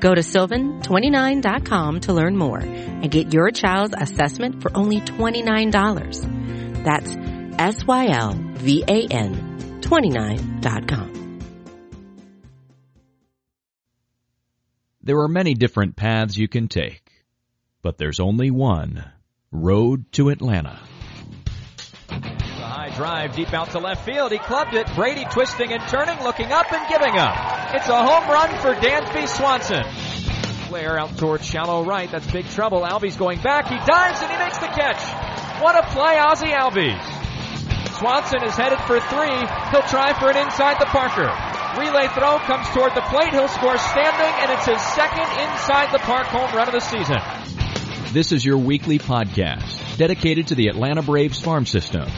Go to sylvan29.com to learn more and get your child's assessment for only $29. That's S-Y-L-V-A-N 29.com. There are many different paths you can take, but there's only one road to Atlanta. Drive deep out to left field. He clubbed it. Brady twisting and turning, looking up and giving up. It's a home run for Dansby Swanson. Flair out towards shallow right. That's big trouble. Albies going back. He dives and he makes the catch. What a play, Ozzie Albies. Swanson is headed for three. He'll try for an inside the Parker. Relay throw comes toward the plate. He'll score standing, and it's his second inside the park home run of the season. This is your weekly podcast dedicated to the Atlanta Braves farm system.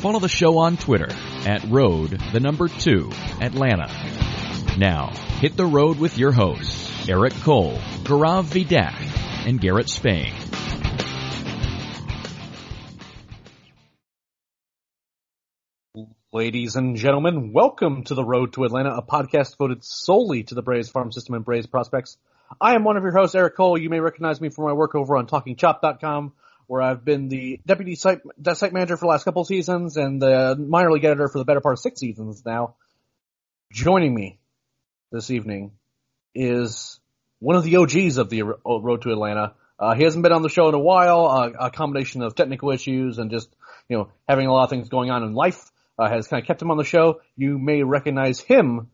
Follow the show on Twitter at road the number two Atlanta. Now hit the road with your hosts Eric Cole, Gaurav Vaidya, and Garrett Spain. Ladies and gentlemen, welcome to the Road to Atlanta, a podcast devoted solely to the Braves farm system and Braves prospects. I am one of your hosts, Eric Cole. You may recognize me from my work over on TalkingChop.com, where I've been the deputy site, site manager for the last couple seasons and the minor league editor for the better part of six seasons now. Joining me this evening is one of the OGs of the Road to Atlanta. Uh, he hasn't been on the show in a while. Uh, a combination of technical issues and just you know having a lot of things going on in life uh, has kind of kept him on the show. You may recognize him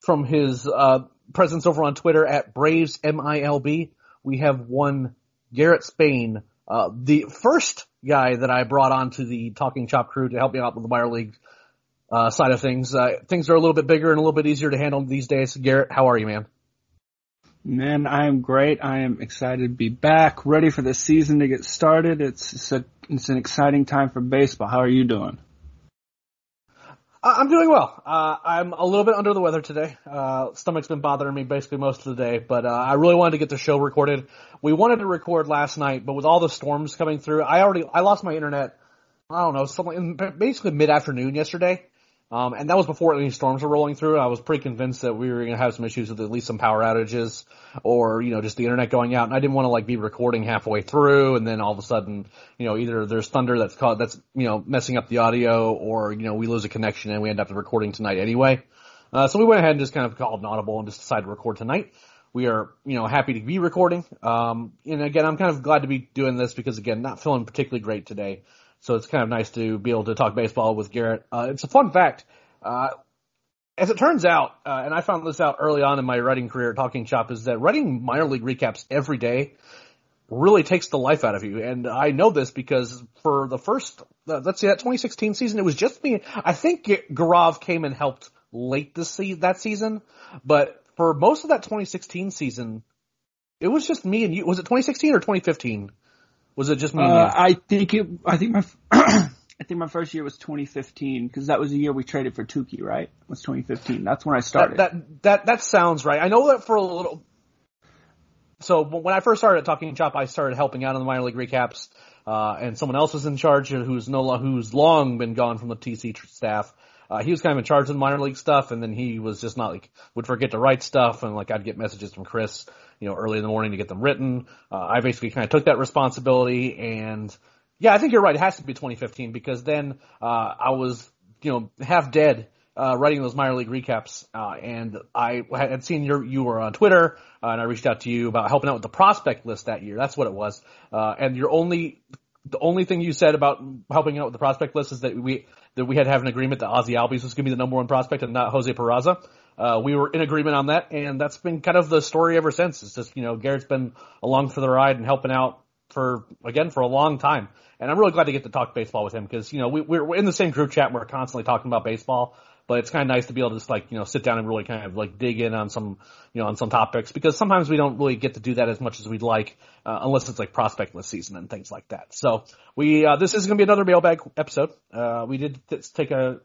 from his uh, presence over on Twitter at Braves MILB. We have one Garrett Spain, uh, the first guy that I brought onto the Talking Chop crew to help me out with the minor league uh, side of things. Uh, things are a little bit bigger and a little bit easier to handle these days. Garrett, how are you, man? Man, I am great. I am excited to be back, ready for the season to get started. It's it's, a, it's an exciting time for baseball. How are you doing? I'm doing well. Uh, I'm a little bit under the weather today. Uh, stomach's been bothering me basically most of the day, but uh, I really wanted to get the show recorded. We wanted to record last night, but with all the storms coming through, I already I lost my internet. I don't know, something basically mid afternoon yesterday. Um, and that was before any storms were rolling through. I was pretty convinced that we were going to have some issues with at least some power outages or, you know, just the internet going out. And I didn't want to like be recording halfway through and then all of a sudden, you know, either there's thunder that's caught, that's, you know, messing up the audio or, you know, we lose a connection and we end up recording tonight anyway. Uh, so we went ahead and just kind of called an audible and just decided to record tonight. We are, you know, happy to be recording. Um, and again, I'm kind of glad to be doing this because again, not feeling particularly great today. So it's kind of nice to be able to talk baseball with Garrett. Uh, it's a fun fact. Uh, as it turns out, uh, and I found this out early on in my writing career at Talking Chop, is that writing minor league recaps every day really takes the life out of you. And I know this because for the first, uh, let's see, that 2016 season, it was just me. I think Gaurav came and helped late this se- that season, but for most of that 2016 season, it was just me and you. Was it 2016 or 2015? Was it just me? Uh, I think it. I think my. I think my first year was 2015 because that was the year we traded for Touki, right? It was 2015. That's when I started. That, that that that sounds right. I know that for a little. So when I first started at Talking Chop, I started helping out on the minor league recaps, uh, and someone else was in charge who's no who's long been gone from the TC staff. Uh, he was kind of in charge of the minor league stuff, and then he was just not like would forget to write stuff, and like I'd get messages from Chris, you know, early in the morning to get them written. Uh, I basically kind of took that responsibility, and yeah, I think you're right. It has to be 2015 because then uh, I was, you know, half dead uh, writing those minor league recaps, uh, and I had seen your you were on Twitter, uh, and I reached out to you about helping out with the prospect list that year. That's what it was. Uh, and your only the only thing you said about helping out with the prospect list is that we that we had to have an agreement that Ozzie Albies was going to be the number one prospect and not Jose Peraza. Uh, we were in agreement on that, and that's been kind of the story ever since. It's just you know Garrett's been along for the ride and helping out for again for a long time. And I'm really glad to get to talk baseball with him because you know we, we're in the same group chat. And we're constantly talking about baseball, but it's kind of nice to be able to just like, you know, sit down and really kind of like dig in on some, you know, on some topics because sometimes we don't really get to do that as much as we'd like, uh, unless it's like prospectless season and things like that. So we, uh, this is going to be another mailbag episode. Uh, we did take a,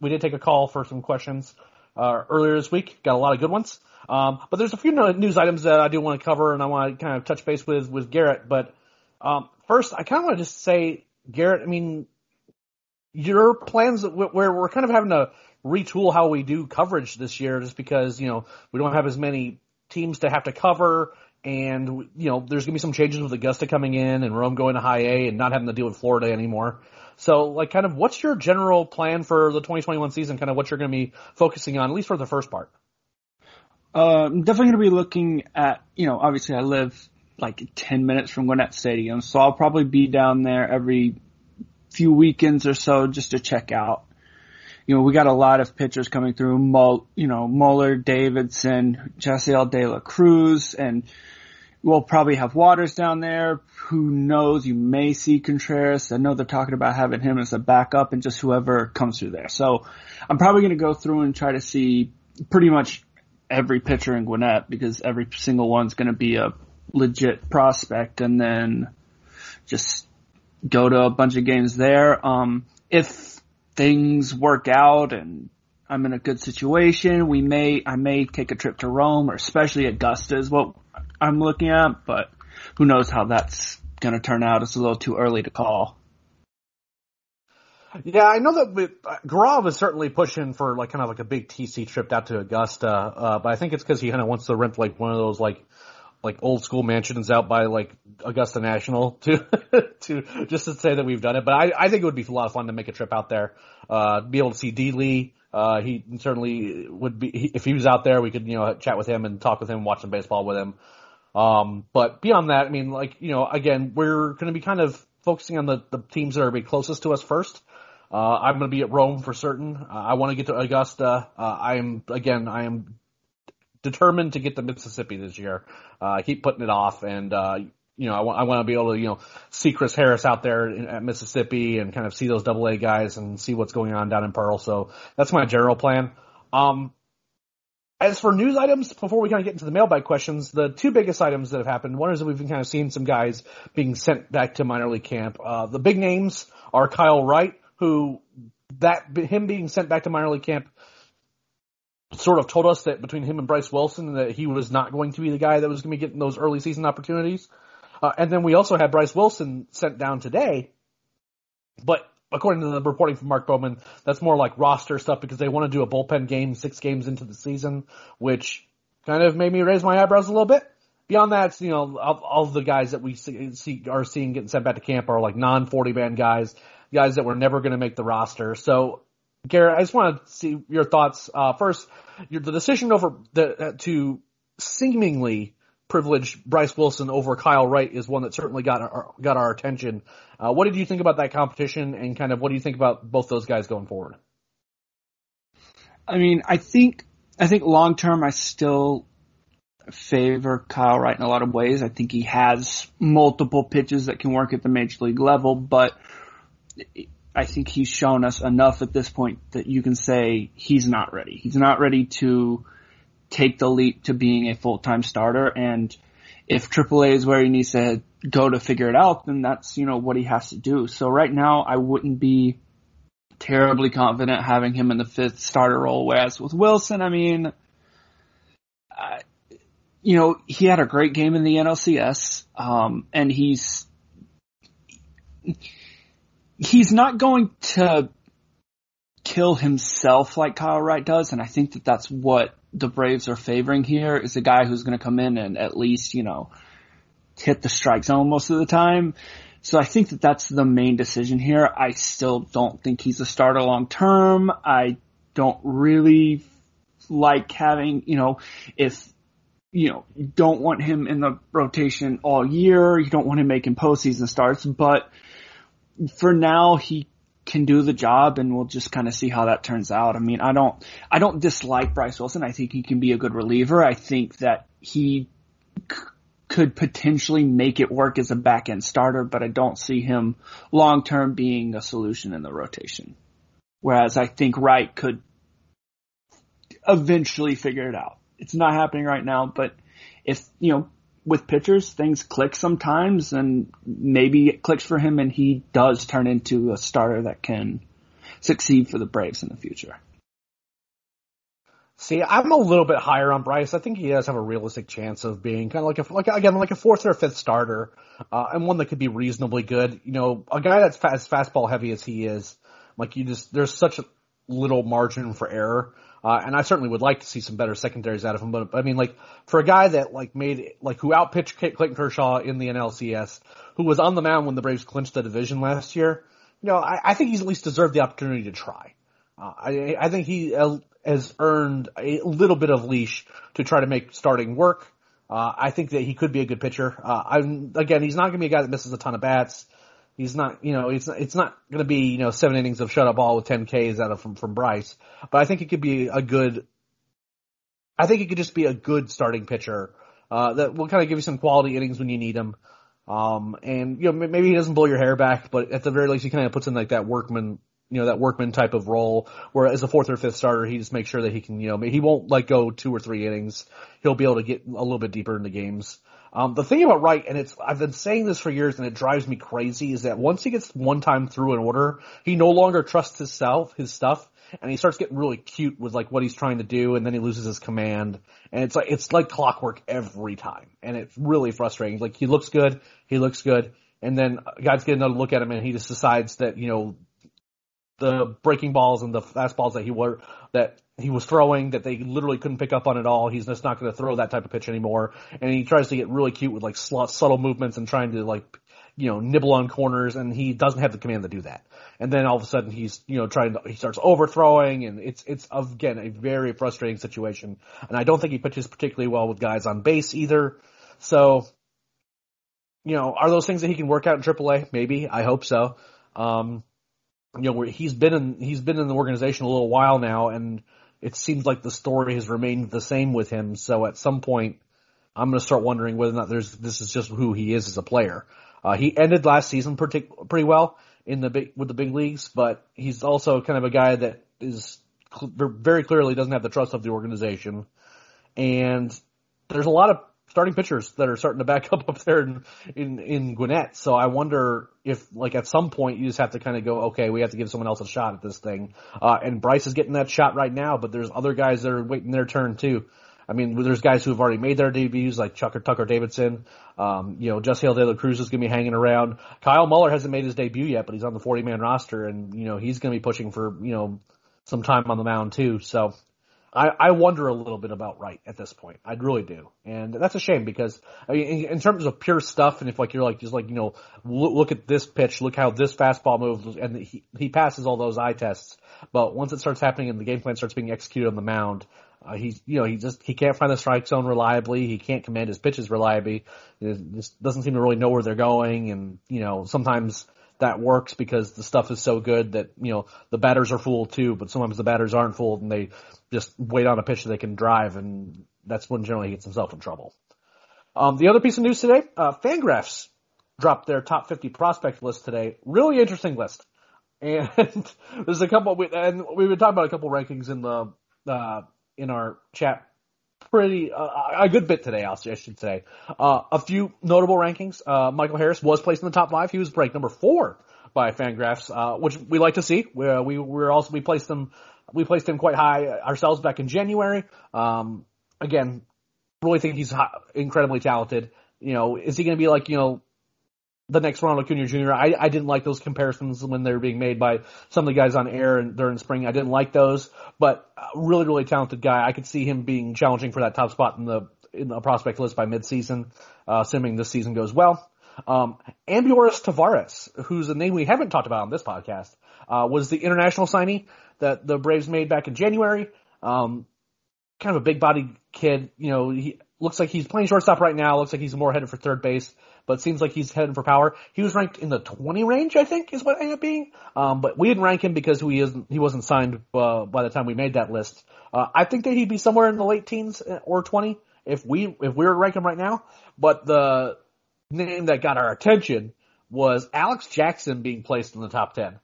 we did take a call for some questions, uh, earlier this week. Got a lot of good ones. Um, but there's a few news items that I do want to cover and I want to kind of touch base with, with Garrett. But, um, first I kind of want to just say, Garrett, I mean, your plans where we're kind of having to retool how we do coverage this year just because, you know, we don't have as many teams to have to cover and, you know, there's going to be some changes with Augusta coming in and Rome going to high A and not having to deal with Florida anymore. So, like, kind of what's your general plan for the 2021 season? Kind of what you're going to be focusing on, at least for the first part? Uh, I'm definitely going to be looking at, you know, obviously I live like 10 minutes from Gwinnett Stadium, so I'll probably be down there every few weekends or so just to check out. You know, we got a lot of pitchers coming through, Mull, you know, Muller, Davidson, Jesse Jasseel De La Cruz, and we'll probably have Waters down there. Who knows? You may see Contreras. I know they're talking about having him as a backup and just whoever comes through there. So I'm probably going to go through and try to see pretty much every pitcher in Gwinnett because every single one's going to be a legit prospect and then just go to a bunch of games there. Um, if things work out and I'm in a good situation, we may, I may take a trip to Rome or especially Augusta is what I'm looking at, but who knows how that's going to turn out. It's a little too early to call. Yeah, I know that uh, Gaurav is certainly pushing for like kind of like a big TC trip out to Augusta, uh, but I think it's because he kind of wants to rent like one of those like like old school mansions out by like Augusta National to to just to say that we've done it. But I I think it would be a lot of fun to make a trip out there, uh, be able to see D Lee. Uh, he certainly would be if he was out there. We could you know chat with him and talk with him, watch some baseball with him. Um, but beyond that, I mean, like you know, again, we're going to be kind of focusing on the the teams that are be closest to us first. Uh, I'm going to be at Rome for certain. Uh, I want to get to Augusta. Uh, I am again. I am determined to get to Mississippi this year. Uh, I keep putting it off, and uh, you know, I want I want to be able to you know see Chris Harris out there in, at Mississippi and kind of see those Double A guys and see what's going on down in Pearl. So that's my general plan. Um, as for news items, before we kind of get into the mailbag questions, the two biggest items that have happened, one is that we've been kind of seeing some guys being sent back to minor league camp. Uh, the big names are Kyle Wright, who that him being sent back to minor league camp sort of told us that between him and Bryce Wilson that he was not going to be the guy that was going to be getting those early season opportunities. Uh, and then we also had Bryce Wilson sent down today, but according to the reporting from Mark Bowman, that's more like roster stuff because they want to do a bullpen game six games into the season, which kind of made me raise my eyebrows a little bit. Beyond that, you know, all, all the guys that we see, see, are seeing getting sent back to camp are like non 40 man guys, guys that were never going to make the roster. So Garrett, I just want to see your thoughts. Uh, first, your, the decision over the, uh, to seemingly privilege Bryce Wilson over Kyle Wright is one that certainly got our, got our attention. Uh, what did you think about that competition, and kind of what do you think about both those guys going forward? I mean, I think I think long term, I still favor Kyle Wright in a lot of ways. I think he has multiple pitches that can work at the major league level, but I think he's shown us enough at this point that you can say he's not ready. He's not ready to take the leap to being a full-time starter. And if AAA is where he needs to go to figure it out, then that's, you know, what he has to do. So right now I wouldn't be terribly confident having him in the fifth starter role. Whereas with Wilson, I mean, you know, he had a great game in the NLCS, um, and he's, he's not going to kill himself like Kyle Wright does, and I think that that's what the Braves are favoring here is a guy who's going to come in and at least you know hit the strike zone most of the time. So I think that that's the main decision here. I still don't think he's a starter long term. I don't really like having, you know, if you know, you don't want him in the rotation all year. You don't want him making postseason starts, but for now he can do the job and we'll just kind of see how that turns out. I mean, I don't, I don't dislike Bryce Wilson. I think he can be a good reliever. I think that he c- could potentially make it work as a back end starter, but I don't see him long term being a solution in the rotation. Whereas I think Wright could eventually figure it out. It's not happening right now, but if, you know, with pitchers, things click sometimes and maybe it clicks for him and he does turn into a starter that can succeed for the Braves in the future. See, I'm a little bit higher on Bryce. I think he does have a realistic chance of being kind of like a, like again, like a fourth or fifth starter, uh, and one that could be reasonably good. You know, a guy that's as fastball heavy as he is, like you just, there's such little margin for error. Uh, and I certainly would like to see some better secondaries out of him, but I mean, like, for a guy that, like, made, like, who outpitched Clayton Kershaw in the NLCS, who was on the mound when the Braves clinched the division last year, you know, I, I think he's at least deserved the opportunity to try. Uh, I, I think he has earned a little bit of leash to try to make starting work. Uh, I think that he could be a good pitcher. Uh, I'm, again, he's not going to be a guy that misses a ton of bats. He's not, you know, it's not, it's not going to be, you know, seven innings of shut up ball with 10 Ks out of from from Bryce, but I think it could be a good. I think it could just be a good starting pitcher uh, that will kind of give you some quality innings when you need them. Um, and you know, maybe he doesn't blow your hair back, but at the very least, he kind of puts in like that workman, you know, that workman type of role. Where as a fourth or fifth starter, he just makes sure that he can, you know, he won't like go two or three innings. He'll be able to get a little bit deeper into games. Um, the thing about Wright, and it's, I've been saying this for years and it drives me crazy, is that once he gets one time through an order, he no longer trusts himself, his stuff, and he starts getting really cute with like what he's trying to do, and then he loses his command, and it's like, it's like clockwork every time, and it's really frustrating. Like he looks good, he looks good, and then guys get another look at him and he just decides that, you know, the breaking balls and the fastballs that he were, that he was throwing that they literally couldn't pick up on at all. He's just not going to throw that type of pitch anymore. And he tries to get really cute with like subtle movements and trying to like, you know, nibble on corners and he doesn't have the command to do that. And then all of a sudden he's, you know, trying to, he starts overthrowing and it's, it's again a very frustrating situation. And I don't think he pitches particularly well with guys on base either. So, you know, are those things that he can work out in AAA? Maybe. I hope so. Um, you know, he's been in, he's been in the organization a little while now and, it seems like the story has remained the same with him. So at some point, I'm going to start wondering whether or not there's this is just who he is as a player. Uh, he ended last season pretty pretty well in the big with the big leagues, but he's also kind of a guy that is cl- very clearly doesn't have the trust of the organization. And there's a lot of starting pitchers that are starting to back up up there in, in, in Gwinnett. So I wonder if like at some point you just have to kind of go, okay, we have to give someone else a shot at this thing. Uh, and Bryce is getting that shot right now, but there's other guys that are waiting their turn too. I mean, there's guys who have already made their debuts, like Chucker Tucker Davidson. Um, you know, Jasseel De La Cruz is going to be hanging around. Kyle Muller hasn't made his debut yet, but he's on the 40 man roster, and you know he's going to be pushing for you know some time on the mound too. So I, I wonder a little bit about Wright at this point. I really do, and that's a shame because I mean, in, in terms of pure stuff, and if like you're like just like you know look, look at this pitch, look how this fastball moves, and he he passes all those eye tests. But once it starts happening and the game plan starts being executed on the mound, uh, he's you know he just he can't find the strike zone reliably. He can't command his pitches reliably. He just doesn't seem to really know where they're going, and you know sometimes that works because the stuff is so good that, you know, the batters are fooled too, but sometimes the batters aren't fooled and they just wait on a pitch that they can drive and that's when generally he gets himself in trouble. Um, the other piece of news today, uh, Fangraphs dropped their top 50 prospect list today. Really interesting list. And there's a couple, and we've been talking about a couple rankings in the, uh, in our chat pretty uh, a good bit today. I should say uh, a few notable rankings. Uh, Michael Harris was placed in the top five. He was ranked number four by Fangraphs, uh, which we like to see. We uh, we were also we placed him we placed him quite high ourselves back in January. Um, again, really think he's incredibly talented. You know, is he going to be like you know the next Ronald Acuna Jr. I, I didn't like those comparisons when they were being made by some of the guys on air and during spring. I didn't like those, but really, really talented guy. I could see him being challenging for that top spot in the in the prospect list by midseason, uh, assuming this season goes well. Um, Ambioris Tavarez, who's a name we haven't talked about on this podcast, uh, was the international signee that the Braves made back in January. Um, kind of a big bodied kid, you know, he looks like he's playing shortstop right now. Looks like he's more headed for third base but seems like he's heading for power. He was ranked in the 20 range, I think, is what ended up being. Um, but we didn't rank him because he isn't, he wasn't signed, uh, by the time we made that list. Uh, I think that he'd be somewhere in the late teens uh, or 20 if we, if we were to rank him right now. But the name that got our attention was Alex Jackson being placed in the top 10.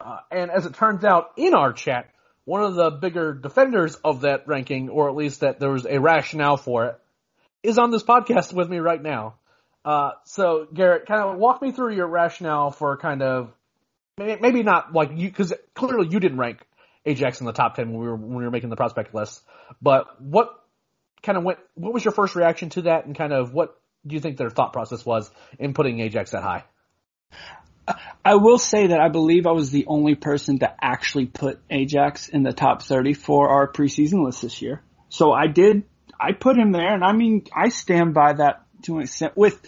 Uh, and as it turns out, in our chat, one of the bigger defenders of that ranking, or at least that there was a rationale for it, is on this podcast with me right now. Uh, so Garrett, kind of walk me through your rationale for kind of maybe not like you because clearly you didn't rank Ajax in the top ten when we were when we were making the prospect list, but what kind of went? What was your first reaction to that, and kind of what do you think their thought process was in putting Ajax that high? I will say that I believe I was the only person to actually put Ajax in the top 30 for our preseason list this year. So I did, I put him there and I mean, I stand by that to an extent with,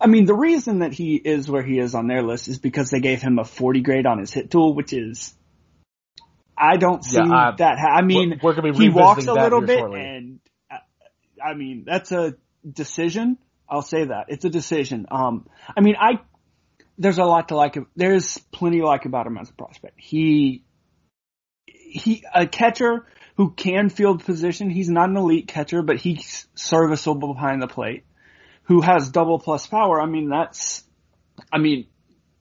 I mean, the reason that he is where he is on their list is because they gave him a 40 grade on his hit tool, which is, I don't see yeah, that. Ha- I mean, we're, we're he walks a little bit shortly. and uh, I mean, that's a decision. I'll say that it's a decision. Um, I mean, I there's a lot to like. There's plenty to like about him as a prospect. He he a catcher who can field position. He's not an elite catcher, but he's serviceable behind the plate. Who has double plus power. I mean, that's. I mean,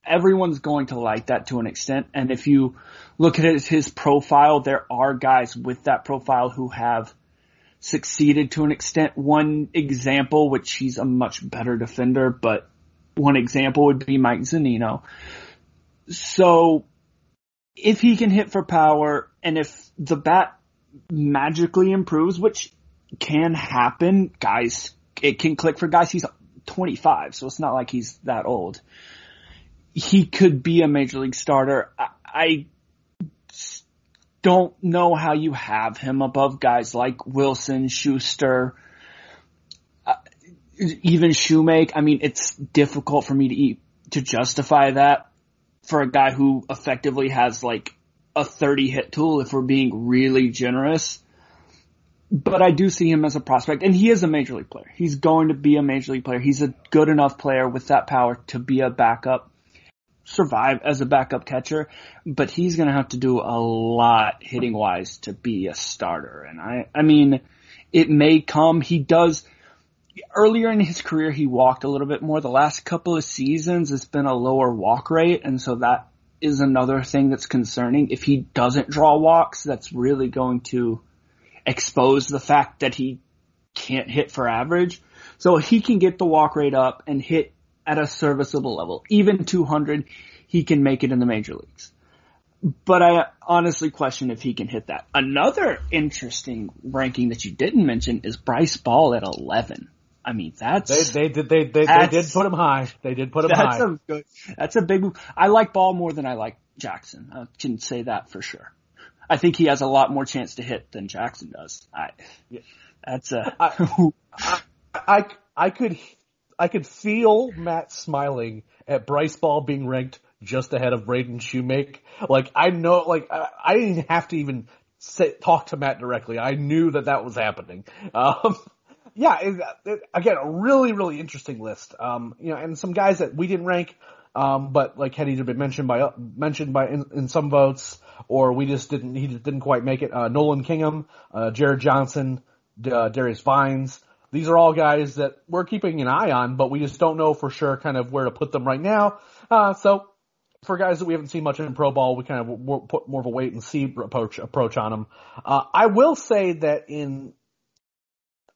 everyone's going to like that to an extent. And if you look at his, his profile, there are guys with that profile who have succeeded to an extent. One example, which he's a much better defender, but one example would be Mike Zunino. So if he can hit for power and if the bat magically improves, which can happen, guys, it can click for guys. He's 25, so it's not like he's that old. He could be a major league starter. I, I don't know how you have him above guys like Wilson, Shuster, uh, even Shewmake, I mean, it's difficult for me to eat, to justify that for a guy who effectively has like a 30 hit tool if we're being really generous. But I do see him as a prospect and he is a major league player. He's going to be a major league player. He's a good enough player with that power to be a backup, survive as a backup catcher, but he's going to have to do a lot hitting wise to be a starter. And I, I mean, it may come, he does, earlier in his career, he walked a little bit more. The last couple of seasons, it's been a lower walk rate, and so that is another thing that's concerning. If he doesn't draw walks, that's really going to expose the fact that he can't hit for average. So he can get the walk rate up and hit at a serviceable level. Even 200, he can make it in the major leagues. But I honestly question if he can hit that. Another interesting ranking that you didn't mention is Bryce Ball at 11. I mean, that's they, they did they they, they did put him high. They did put him that's high. A good, that's a big move. I like Ball more than I like Jackson. I can say that for sure. I think he has a lot more chance to hit than Jackson does. I yeah. that's a I, I I could I could feel Matt smiling at Bryce Ball being ranked just ahead of Braden Shewmake. Like I know, like I, I didn't have to even say, talk to Matt directly. I knew that that was happening. Um, yeah, it, it, again, a really, really interesting list. Um, you know, and some guys that we didn't rank, um, but like had either been mentioned by mentioned by in, in some votes, or we just didn't he just didn't quite make it. Uh, Nolan Kingham, uh, Jared Johnson, uh, Darius Vines. These are all guys that we're keeping an eye on, but we just don't know for sure kind of where to put them right now. Uh, so for guys that we haven't seen much in pro ball, we kind of put more of a wait and see approach approach on them. Uh, I will say that in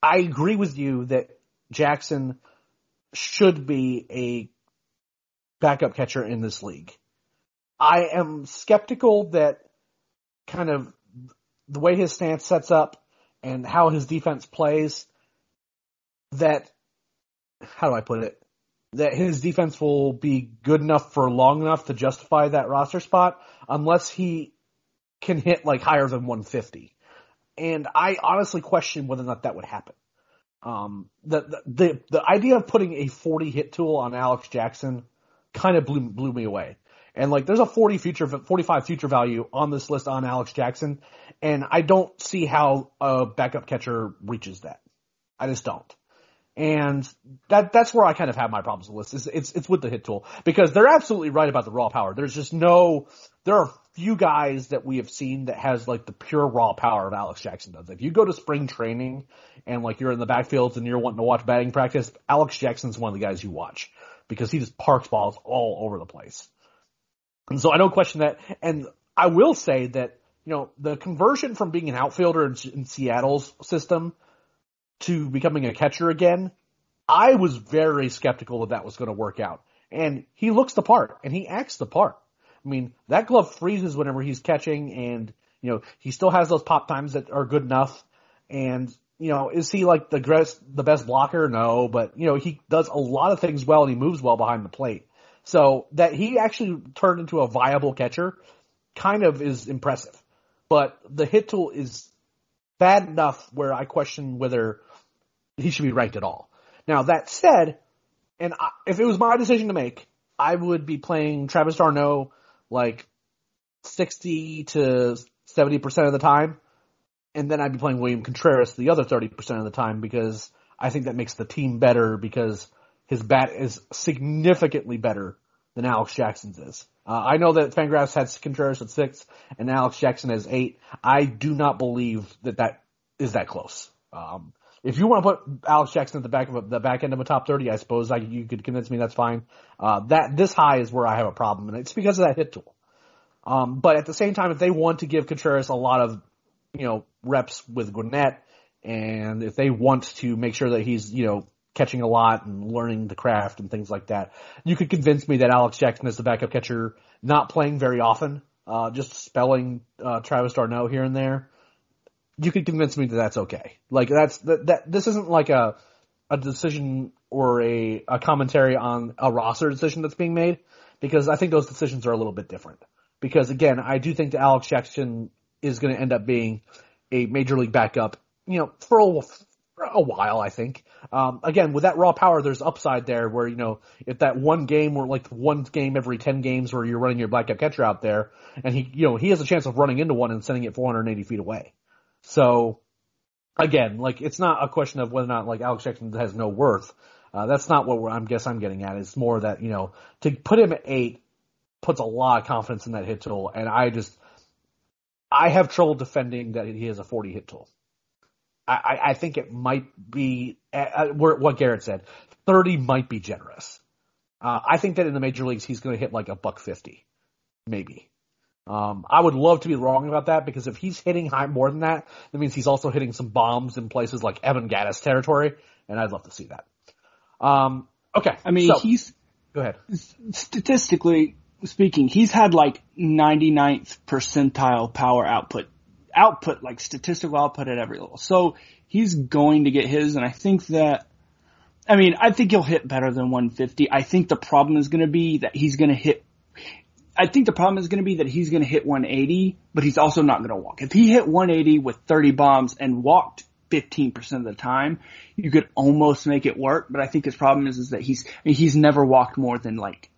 I agree with you that Jackson should be a backup catcher in this league. I am skeptical that kind of the way his stance sets up and how his defense plays that how do I put it? That his defense will be good enough for long enough to justify that roster spot unless he can hit like higher than 150 and I honestly question whether or not that would happen. Um, the, the, the idea of putting a 40 hit tool on Alex Jackson kind of blew, blew me away. And like, there's a 40 future, 45 future value on this list on Alex Jackson, and I don't see how a backup catcher reaches that. I just don't. And that, that's where I kind of have my problems with this. It's, it's, it's with the hit tool because they're absolutely right about the raw power. There's just no, there are few guys that we have seen that has like the pure raw power of Alex Jackson does. If you go to spring training and like you're in the backfields and you're wanting to watch batting practice, Alex Jackson's one of the guys you watch because he just parks balls all over the place. And so I don't question that. And I will say that you know, the conversion from being an outfielder in, in Seattle's system to becoming a catcher again, I was very skeptical that that was going to work out. And he looks the part and he acts the part. I mean, that glove freezes whenever he's catching and, you know, he still has those pop times that are good enough. And, you know, is he like the best, the best blocker? No, but, you know, he does a lot of things well and he moves well behind the plate. So that he actually turned into a viable catcher kind of is impressive. But the hit tool is bad enough where I question whether he should be ranked at all. Now that said, and I, if it was my decision to make, I would be playing Travis d'Arnaud like 60 to 70% of the time. And then I'd be playing William Contreras the other 30% of the time because I think that makes the team better because his bat is significantly better than Alex Jackson's is. Uh, I know that Fangraphs had Contreras at six and Alex Jackson has eight. I do not believe that that is that close. Um, if you want to put Alex Jackson at the back of a, the back end of a top 30, I suppose I, you could convince me that's fine. Uh, that, this high is where I have a problem and it's because of that hit tool. Um, but at the same time, if they want to give Contreras a lot of, you know, reps with Gwinnett and if they want to make sure that he's, you know, catching a lot and learning the craft and things like that. You could convince me that Alex Jackson is the backup catcher, not playing very often, uh, just spelling, uh, Travis d'Arnaud here and there. You could convince me that that's okay. Like that's, that, that, this isn't like a, a decision or a, a commentary on a roster decision that's being made because I think those decisions are a little bit different. Because again, I do think that Alex Jackson is going to end up being a major league backup, you know, for a, a while, I think. Um, again, with that raw power, there's upside there where, you know, if that one game or like one game every 10 games where you're running your backup catcher out there and he, you know, he has a chance of running into one and sending it 480 feet away. So again, like it's not a question of whether or not like Alex Jackson has no worth. Uh, that's not what I'm guess I'm getting at. It's more that, you know, to put him at eight puts a lot of confidence in that hit tool. And I just, I have trouble defending that he has a 40 hit tool. I, I think it might be uh, what Garrett said. Thirty might be generous. Uh, I think that in the major leagues he's going to hit like a buck fifty, maybe. Um, I would love to be wrong about that because if he's hitting high more than that, that means he's also hitting some bombs in places like Evan Gattis territory, and I'd love to see that. Um, okay, I mean so, he's go ahead. Statistically speaking, he's had like 99th percentile power output output, like statistical output at every level. So he's going to get his, and I think that, I mean, I think he'll hit better than 150. I think the problem is going to be that he's going to hit, I think the problem is going to be that he's going to hit 180, but he's also not going to walk. If he hit 180 with 30 bombs and walked 15% of the time, you could almost make it work, but I think his problem is, is that he's, I mean, he's never walked more than like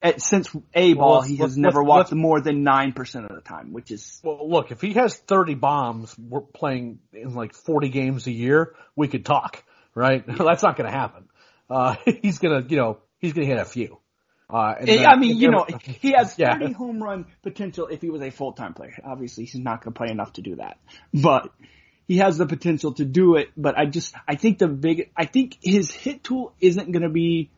at, since A ball, well, he has never walked more than 9% of the time, which is. Well, look, if he has 30 bombs, we're playing in like 40 games a year, we could talk, right? Yeah. That's not going to happen. Uh, he's going to, you know, he's going to hit a few. Uh, then, I mean, you know, he has 30 yeah. home run potential if he was a full-time player. Obviously, he's not going to play enough to do that, but he has the potential to do it. But I just, I think the big, I think his hit tool isn't going to be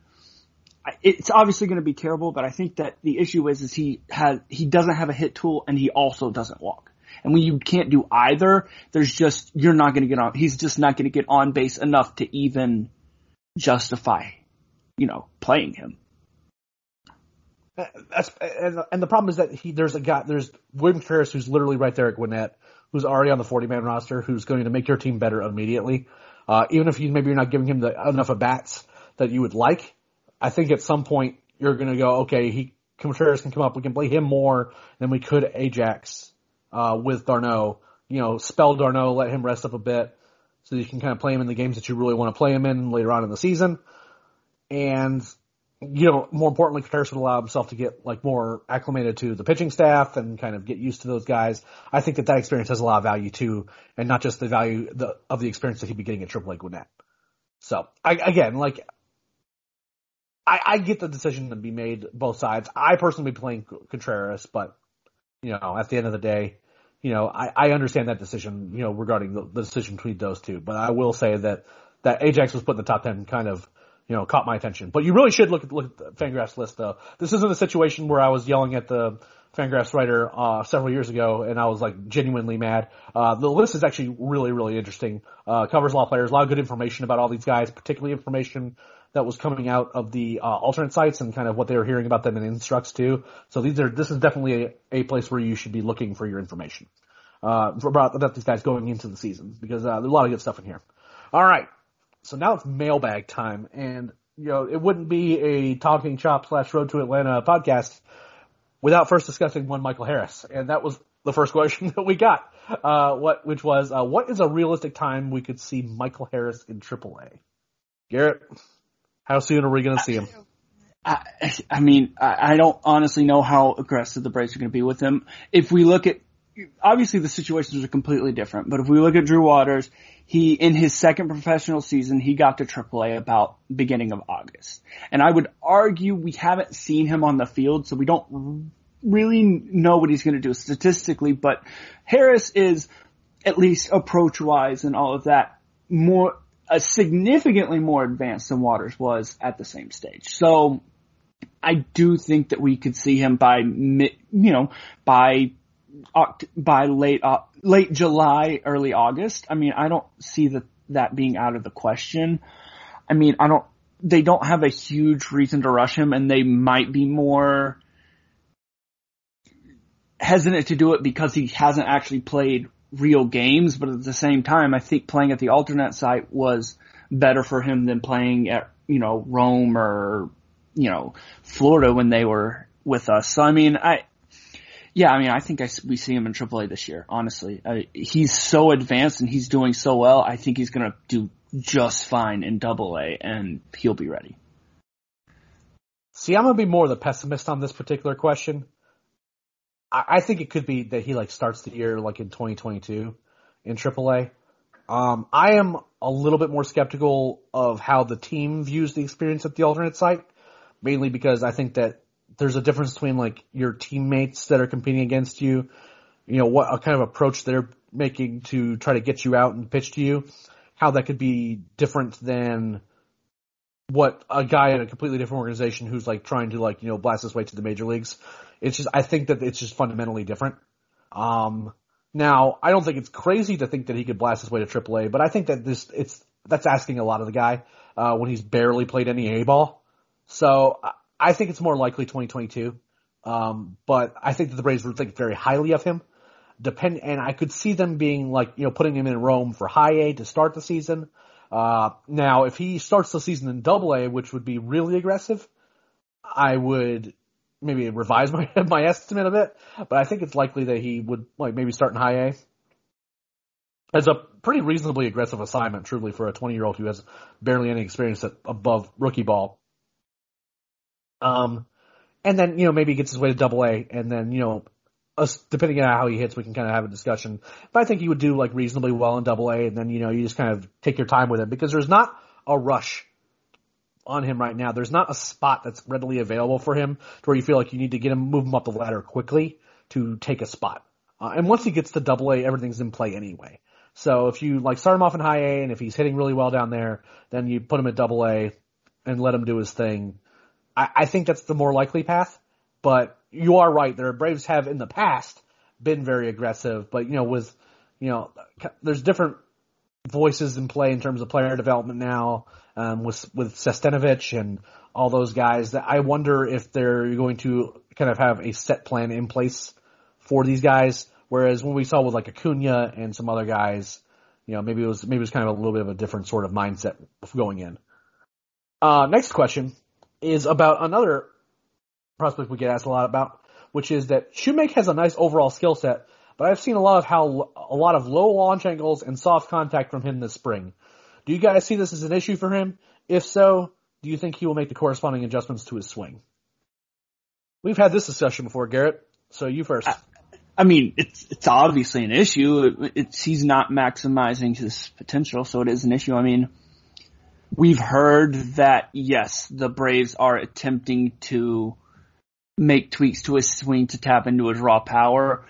it's obviously going to be terrible, but I think that the issue is, is he has, he doesn't have a hit tool and he also doesn't walk. And when you can't do either, there's just, you're not going to get on, he's just not going to get on base enough to even justify, you know, playing him. That's, and, the problem is that he, there's a guy, there's William Contreras who's literally right there at Gwinnett, who's already on the 40 man roster, who's going to make your team better immediately. Uh, even if you, maybe you're not giving him the, enough at bats that you would like, I think at some point you're going to go, okay, he Contreras can come up. We can play him more than we could Ajax uh, with d'Arnaud. You know, spell d'Arnaud, let him rest up a bit, so you can kind of play him in the games that you really want to play him in later on in the season. And you know, more importantly, Contreras would allow himself to get like more acclimated to the pitching staff and kind of get used to those guys. I think that that experience has a lot of value too, and not just the value the, of the experience that he'd be getting at Triple A Gwinnett. So I, again, like I, I get the decision to be made both sides. I personally be playing Contreras, but you know, at the end of the day, you know, I, I understand that decision, you know, regarding the, the decision between those two. But I will say that that Ajax was put in the top ten kind of, you know, caught my attention. But you really should look at look at the Fangraphs list though. This isn't a situation where I was yelling at the Fangraphs writer uh, several years ago, and I was like genuinely mad. Uh, the list is actually really, really interesting. Uh, covers a lot of players, a lot of good information about all these guys, particularly information that was coming out of the uh, alternate sites and kind of what they were hearing about them in instructs too. So these are this is definitely a, a place where you should be looking for your information uh, about about these guys going into the season because uh, there's a lot of good stuff in here. All right, so now it's mailbag time, and you know it wouldn't be a talking chop slash road to Atlanta podcast without first discussing one Michael Harris, and that was the first question that we got. Uh, what which was uh, what is a realistic time we could see Michael Harris in AAA? Garrett. How soon are we going to see him? I, I mean, I don't honestly know how aggressive the Braves are going to be with him. If we look at, obviously the situations are completely different, but if we look at Drew Waters, he, in his second professional season, he got to AAA about beginning of August. And I would argue we haven't seen him on the field, so we don't really know what he's going to do statistically, but Harris is, at least approach wise and all of that, more, significantly more advanced than Waters was at the same stage. So I do think that we could see him by you know, by by late uh, late July, early August. I mean, I don't see that that being out of the question. I mean, I don't. They don't have a huge reason to rush him, and they might be more hesitant to do it because he hasn't actually played real games, but at the same time, I think playing at the alternate site was better for him than playing at, you know, Rome or, you know, Florida when they were with us. So I mean, I, yeah, I mean, I think I, we see him in AAA this year, honestly. He's so advanced and he's doing so well, I think he's gonna do just fine in AA and he'll be ready. See, I'm gonna be more the pessimist on this particular question. I, think it could be that he like starts the year like in 2022 in AAA. Um, I am a little bit more skeptical of how the team views the experience at the alternate site, mainly because I think that there's a difference between like your teammates that are competing against you, you know, what kind of approach they're making to try to get you out and pitch to you, how that could be different than what a guy in a completely different organization who's like trying to like, you know, blast his way to the major leagues. It's just, I think that it's just fundamentally different. Um, now, I don't think it's crazy to think that he could blast his way to AAA, but I think that this, it's, that's asking a lot of the guy, uh, when he's barely played any A ball. So I think it's more likely 2022. Um, but I think that the Braves would think very highly of him. Depend, and I could see them being like, you know, putting him in Rome for high A to start the season. Uh, now if he starts the season in double A, which would be really aggressive, I would maybe revise my my estimate a bit, but I think it's likely that he would like maybe start in high A. It's a pretty reasonably aggressive assignment, truly, for a 20 year old who has barely any experience at above rookie ball. Um, and then you know maybe he gets his way to double A, and then you know, us, depending on how he hits, we can kind of have a discussion. But I think he would do like reasonably well in double A, and then you know you just kind of take your time with him because there's not a rush on him right now. There's not a spot that's readily available for him to where you feel like you need to get him, move him up the ladder quickly to take a spot. Uh, and once he gets to double A, everything's in play anyway. So if you like start him off in high A and if he's hitting really well down there, then you put him at double A and let him do his thing. I, I think that's the more likely path, but you are right. The Braves have in the past been very aggressive, but you know, with, you know, there's different voices in play in terms of player development now um, with with Sestanovich and all those guys. That I wonder if they're going to kind of have a set plan in place for these guys. Whereas when we saw with like Acuna and some other guys, you know, maybe it was maybe it was kind of a little bit of a different sort of mindset going in. Uh, next question is about another prospect we get asked a lot about, which is that Shewmake has a nice overall skill set, but I've seen a lot of how a lot of low launch angles and soft contact from him this spring. Do you guys see this as an issue for him? If so, do you think he will make the corresponding adjustments to his swing? We've had this discussion before, Garrett. So you first. I, I mean, it's it's obviously an issue. It's he's not maximizing his potential, so it is an issue. I mean, we've heard that yes, the Braves are attempting to make tweaks to his swing to tap into his raw power.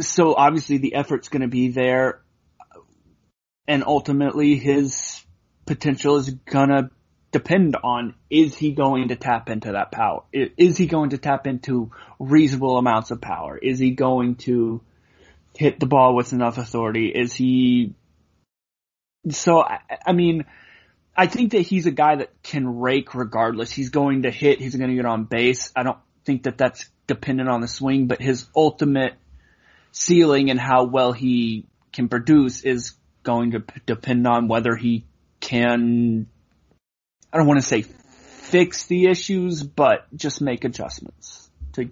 So obviously the effort's going to be there and ultimately his potential is gonna depend on is he going to tap into that power? Is he going to tap into reasonable amounts of power? Is he going to hit the ball with enough authority? Is he so I, I mean I think that he's a guy that can rake regardless. He's going to hit. He's going to get on base. I don't think that that's dependent on the swing, but his ultimate ceiling and how well he can produce is going to p- depend on whether he can, I don't want to say fix the issues, but just make adjustments to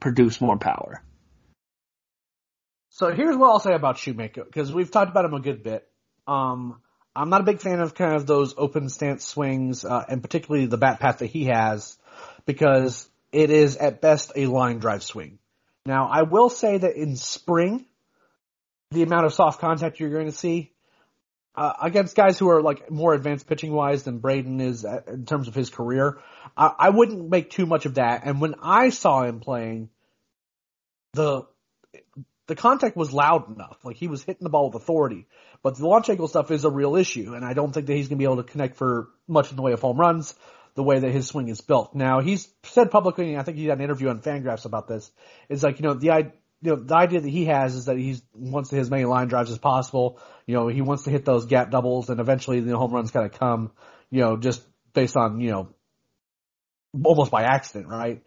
produce more power. So here's what I'll say about Shewmake, because we've talked about him a good bit. Um, I'm not a big fan of kind of those open stance swings, uh, and particularly the bat path that he has, because it is at best a line drive swing. Now, I will say that in spring, the amount of soft contact you're going to see uh, against guys who are like more advanced pitching wise than Braden is in terms of his career, I, I wouldn't make too much of that. And when I saw him playing, the the contact was loud enough. Like he was hitting the ball with authority. But the launch angle stuff is a real issue, and I don't think that he's going to be able to connect for much in the way of home runs the way that his swing is built. Now he's said publicly, and I think he had an interview on Fangraphs about this. Is like you know the you know the idea that he has is that he wants to hit as many line drives as possible. You know he wants to hit those gap doubles, and eventually the home runs kind of come. You know just based on you know almost by accident, right?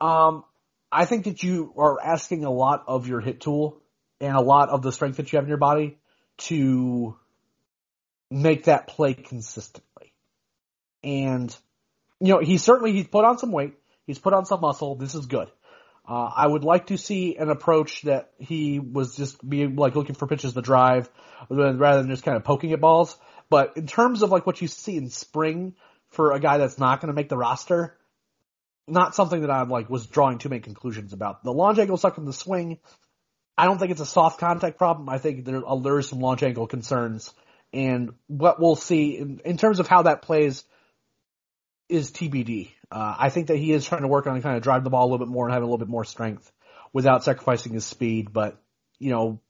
Um, I think that you are asking a lot of your hit tool and a lot of the strength that you have in your body to make that play consistently. And, you know, he certainly, he's put on some weight. He's put on some muscle. This is good. Uh, I would like to see an approach that he was just being like looking for pitches to drive rather than just kind of poking at balls. But in terms of like what you see in spring for a guy that's not going to make the roster, not something that I'm like was drawing too many conclusions about. The launch angle suck in the swing. I don't think it's a soft contact problem. I think there, is some launch angle concerns, and what we'll see in, in terms of how that plays is TBD. Uh, I think that he is trying to work on kind of drive the ball a little bit more and have a little bit more strength without sacrificing his speed. But you know,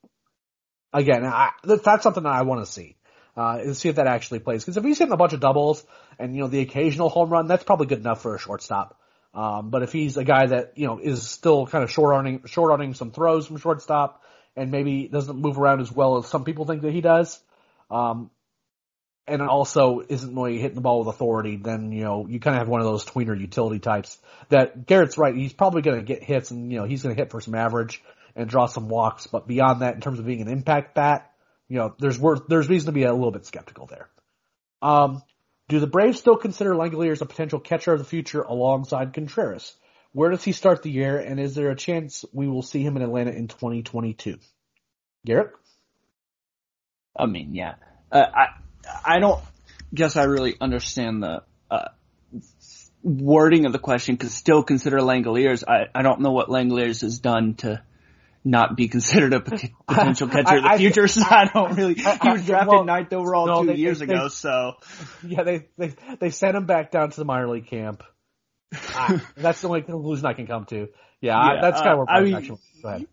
again, I, that's something that I want to see. Uh, and see if that actually plays. Because if he's hitting a bunch of doubles and you know the occasional home run, that's probably good enough for a shortstop. Um, but if he's a guy that, you know, is still kind of short arming, short arming some throws from shortstop and maybe doesn't move around as well as some people think that he does, um, and also isn't really hitting the ball with authority, then, you know, you kind of have one of those tweener utility types that Garrett's right. He's probably going to get hits and, you know, he's going to hit for some average and draw some walks. But beyond that, in terms of being an impact bat, you know, there's worth, there's reason to be a little bit skeptical there. Um, do the Braves still consider Langeliers a potential catcher of the future alongside Contreras? Where does he start the year, and is there a chance we will see him in Atlanta in 2022? Garrett? I mean, yeah. Uh, I I don't guess I really understand the uh, wording of the question because still consider Langeliers. I, I don't know what Langeliers has done to not be considered a potential catcher of the future. So I don't really. He was drafted well, ninth overall no, two they, years they, ago. They, so yeah, they they they sent him back down to the minor league camp. ah, that's the only conclusion I can come to. Yeah, yeah I, that's kind of where uh, I mean, actually. Go ahead.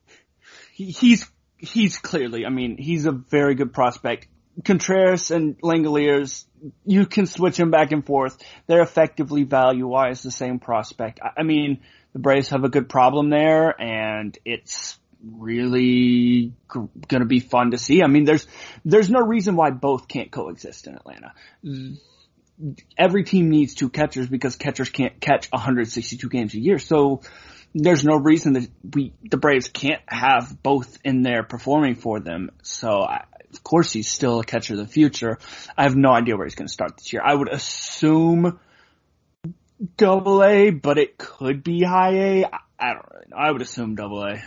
He's he's clearly. I mean, he's a very good prospect. Contreras and Langeliers, you can switch them back and forth. They're effectively value wise the same prospect. I, I mean, the Braves have a good problem there, and it's really g- going to be fun to see. I mean, there's there's no reason why both can't coexist in Atlanta. Every team needs two catchers because catchers can't catch 162 games a year. So there's no reason that we the Braves can't have both in there performing for them. So I, of course he's still a catcher of the future. I have no idea where he's going to start this year. I would assume double A, but it could be high A. I, don't really know. I would assume double A.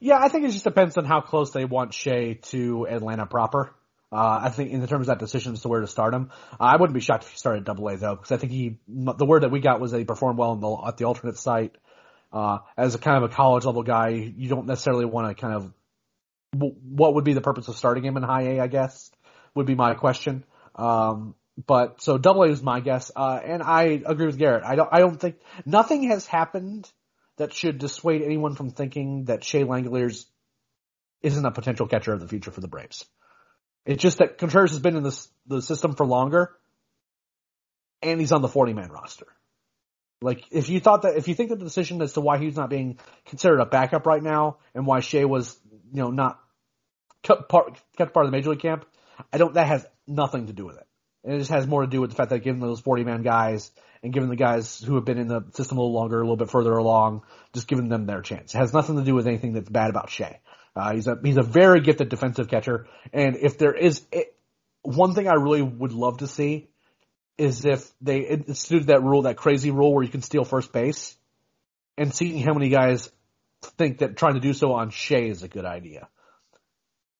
Yeah, I think it just depends on how close they want Shea to Atlanta proper. Uh, I think in terms of that decision as to where to start him, I wouldn't be shocked if he started Double A though, because I think he the word that we got was that he performed well the, at the alternate site. Uh, as a kind of a college level guy, you don't necessarily want to kind of what would be the purpose of starting him in high A? I guess would be my question. Um, but so Double A is my guess, uh, and I agree with Garrett. I don't I don't think nothing has happened that should dissuade anyone from thinking that Shea Langeliers isn't a potential catcher of the future for the Braves. It's just that Contreras has been in this, the system for longer and he's on the 40 man roster. Like, if you thought that, if you think that the decision as to why he's not being considered a backup right now and why Shea was, you know, not kept part, kept part of the major league camp, I don't, that has nothing to do with it. It just has more to do with the fact that given those 40 man guys and given the guys who have been in the system a little longer, a little bit further along, just giving them their chance. It has nothing to do with anything that's bad about Shea. Uh, he's a, he's a very gifted defensive catcher. And if there is, it, one thing I really would love to see is if they instituted that rule, that crazy rule where you can steal first base and seeing how many guys think that trying to do so on Shea is a good idea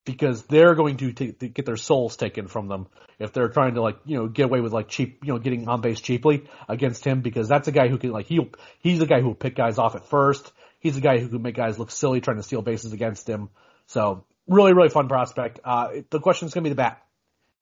because they're going to, t- get their souls taken from them if they're trying to like you know get away with like cheap you know getting on base cheaply against him because that's a guy who can like he he's a guy who will pick guys off at first. He's a guy who can make guys look silly trying to steal bases against him. So really really fun prospect. Uh, the question is going to be the bat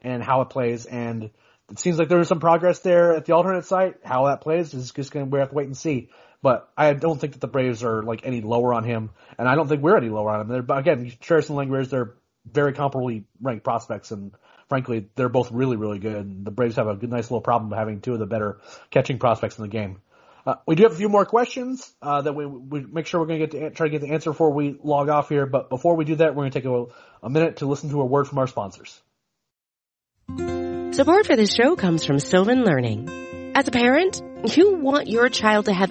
and how it plays and. It seems like there's some progress there at the alternate site. How that plays is just going to we have to wait and see. But I don't think that the Braves are like any lower on him, and I don't think we're any lower on him. They're, again, and Langeliers, they're very comparably ranked prospects, and frankly, they're both really, really good. The Braves have a good, nice little problem having two of the better catching prospects in the game. Uh, we do have a few more questions uh, that we, we make sure we're going to get to try to get the answer before we log off here. But before we do that, we're going to take a, a minute to listen to a word from our sponsors. Support for this show comes from Sylvan Learning. As a parent, you want your child to have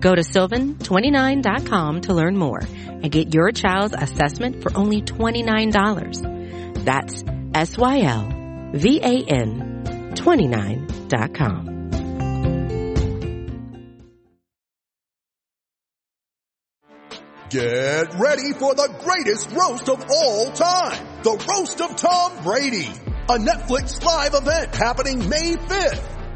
Go to sylvan29.com to learn more and get your child's assessment for only $29. That's S-Y-L-V-A-N 29.com. Get ready for the greatest roast of all time. The Roast of Tom Brady. A Netflix live event happening May 5th.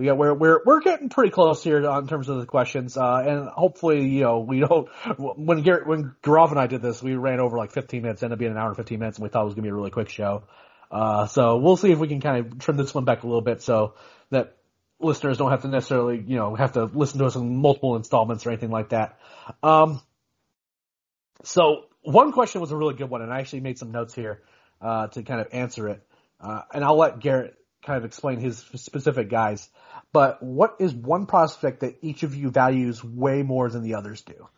We got we're we're we're getting pretty close here in terms of the questions, uh, and hopefully, you know, we don't. When Garrett, when Gaurav and I did this, we ran over like 15 minutes, ended up being an hour and 15 minutes, and we thought it was gonna be a really quick show. Uh, so we'll see if we can kind of trim this one back a little bit so that listeners don't have to necessarily, you know, have to listen to us in multiple installments or anything like that. Um, so one question was a really good one, and I actually made some notes here uh, to kind of answer it. Uh, and I'll let Garrett kind of explain his specific guys. But what is one prospect that each of you values way more than the others do?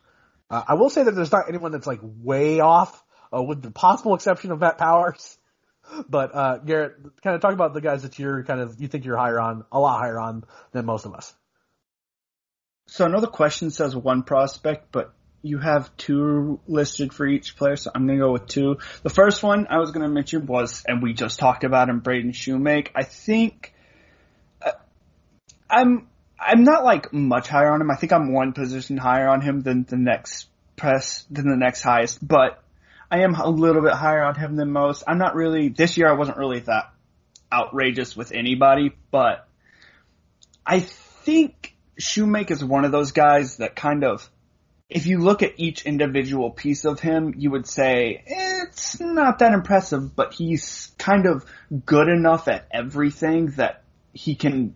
Uh, I will say that there's not anyone that's like way off, uh, with the possible exception of Matt Powers. But uh, Garrett, kind of talk about the guys that you're kind of you think you're higher on, a lot higher on than most of us. So I know the question says one prospect, but you have two listed for each player, so I'm gonna go with two. The first one I was gonna mention was, and we just talked about him, Braden Shewmake. I think I'm I'm not like much higher on him. I think I'm one position higher on him than the next press than the next highest, but I am a little bit higher on him than most. I'm not really this year. I wasn't really that outrageous with anybody, but I think Shewmake is one of those guys that kind of if you look at each individual piece of him, you would say it's not that impressive, but he's kind of good enough at everything that he can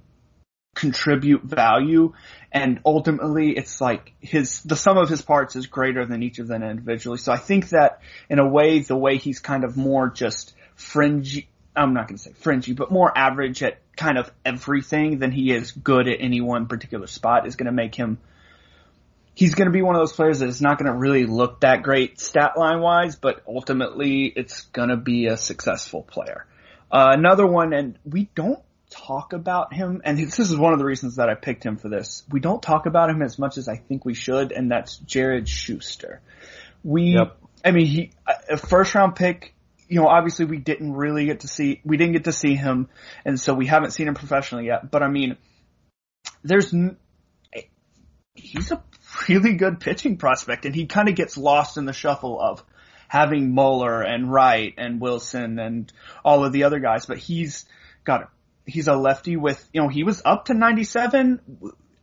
contribute value and ultimately it's like his the sum of his parts is greater than each of them individually so i think that in a way the way he's kind of more just fringe I'm not going to say fringy, but more average at kind of everything than he is good at any one particular spot is going to make him. He's going to be one of those players that is not going to really look that great stat line wise, but ultimately it's going to be a successful player. Uh, another one, and we don't talk about him, and this is one of the reasons that I picked him for this. We don't talk about him as much as I think we should, and that's Jared Shuster. We, yep. I mean, he, a first round pick you know, obviously we didn't really get to see, we didn't get to see him, and so we haven't seen him professionally yet. But I mean, there's, eh, he's a really good pitching prospect, and he kind of gets lost in the shuffle of having Muller and Wright and Wilson and all of the other guys. But he's got, he's a lefty with, you know, he was up to 97.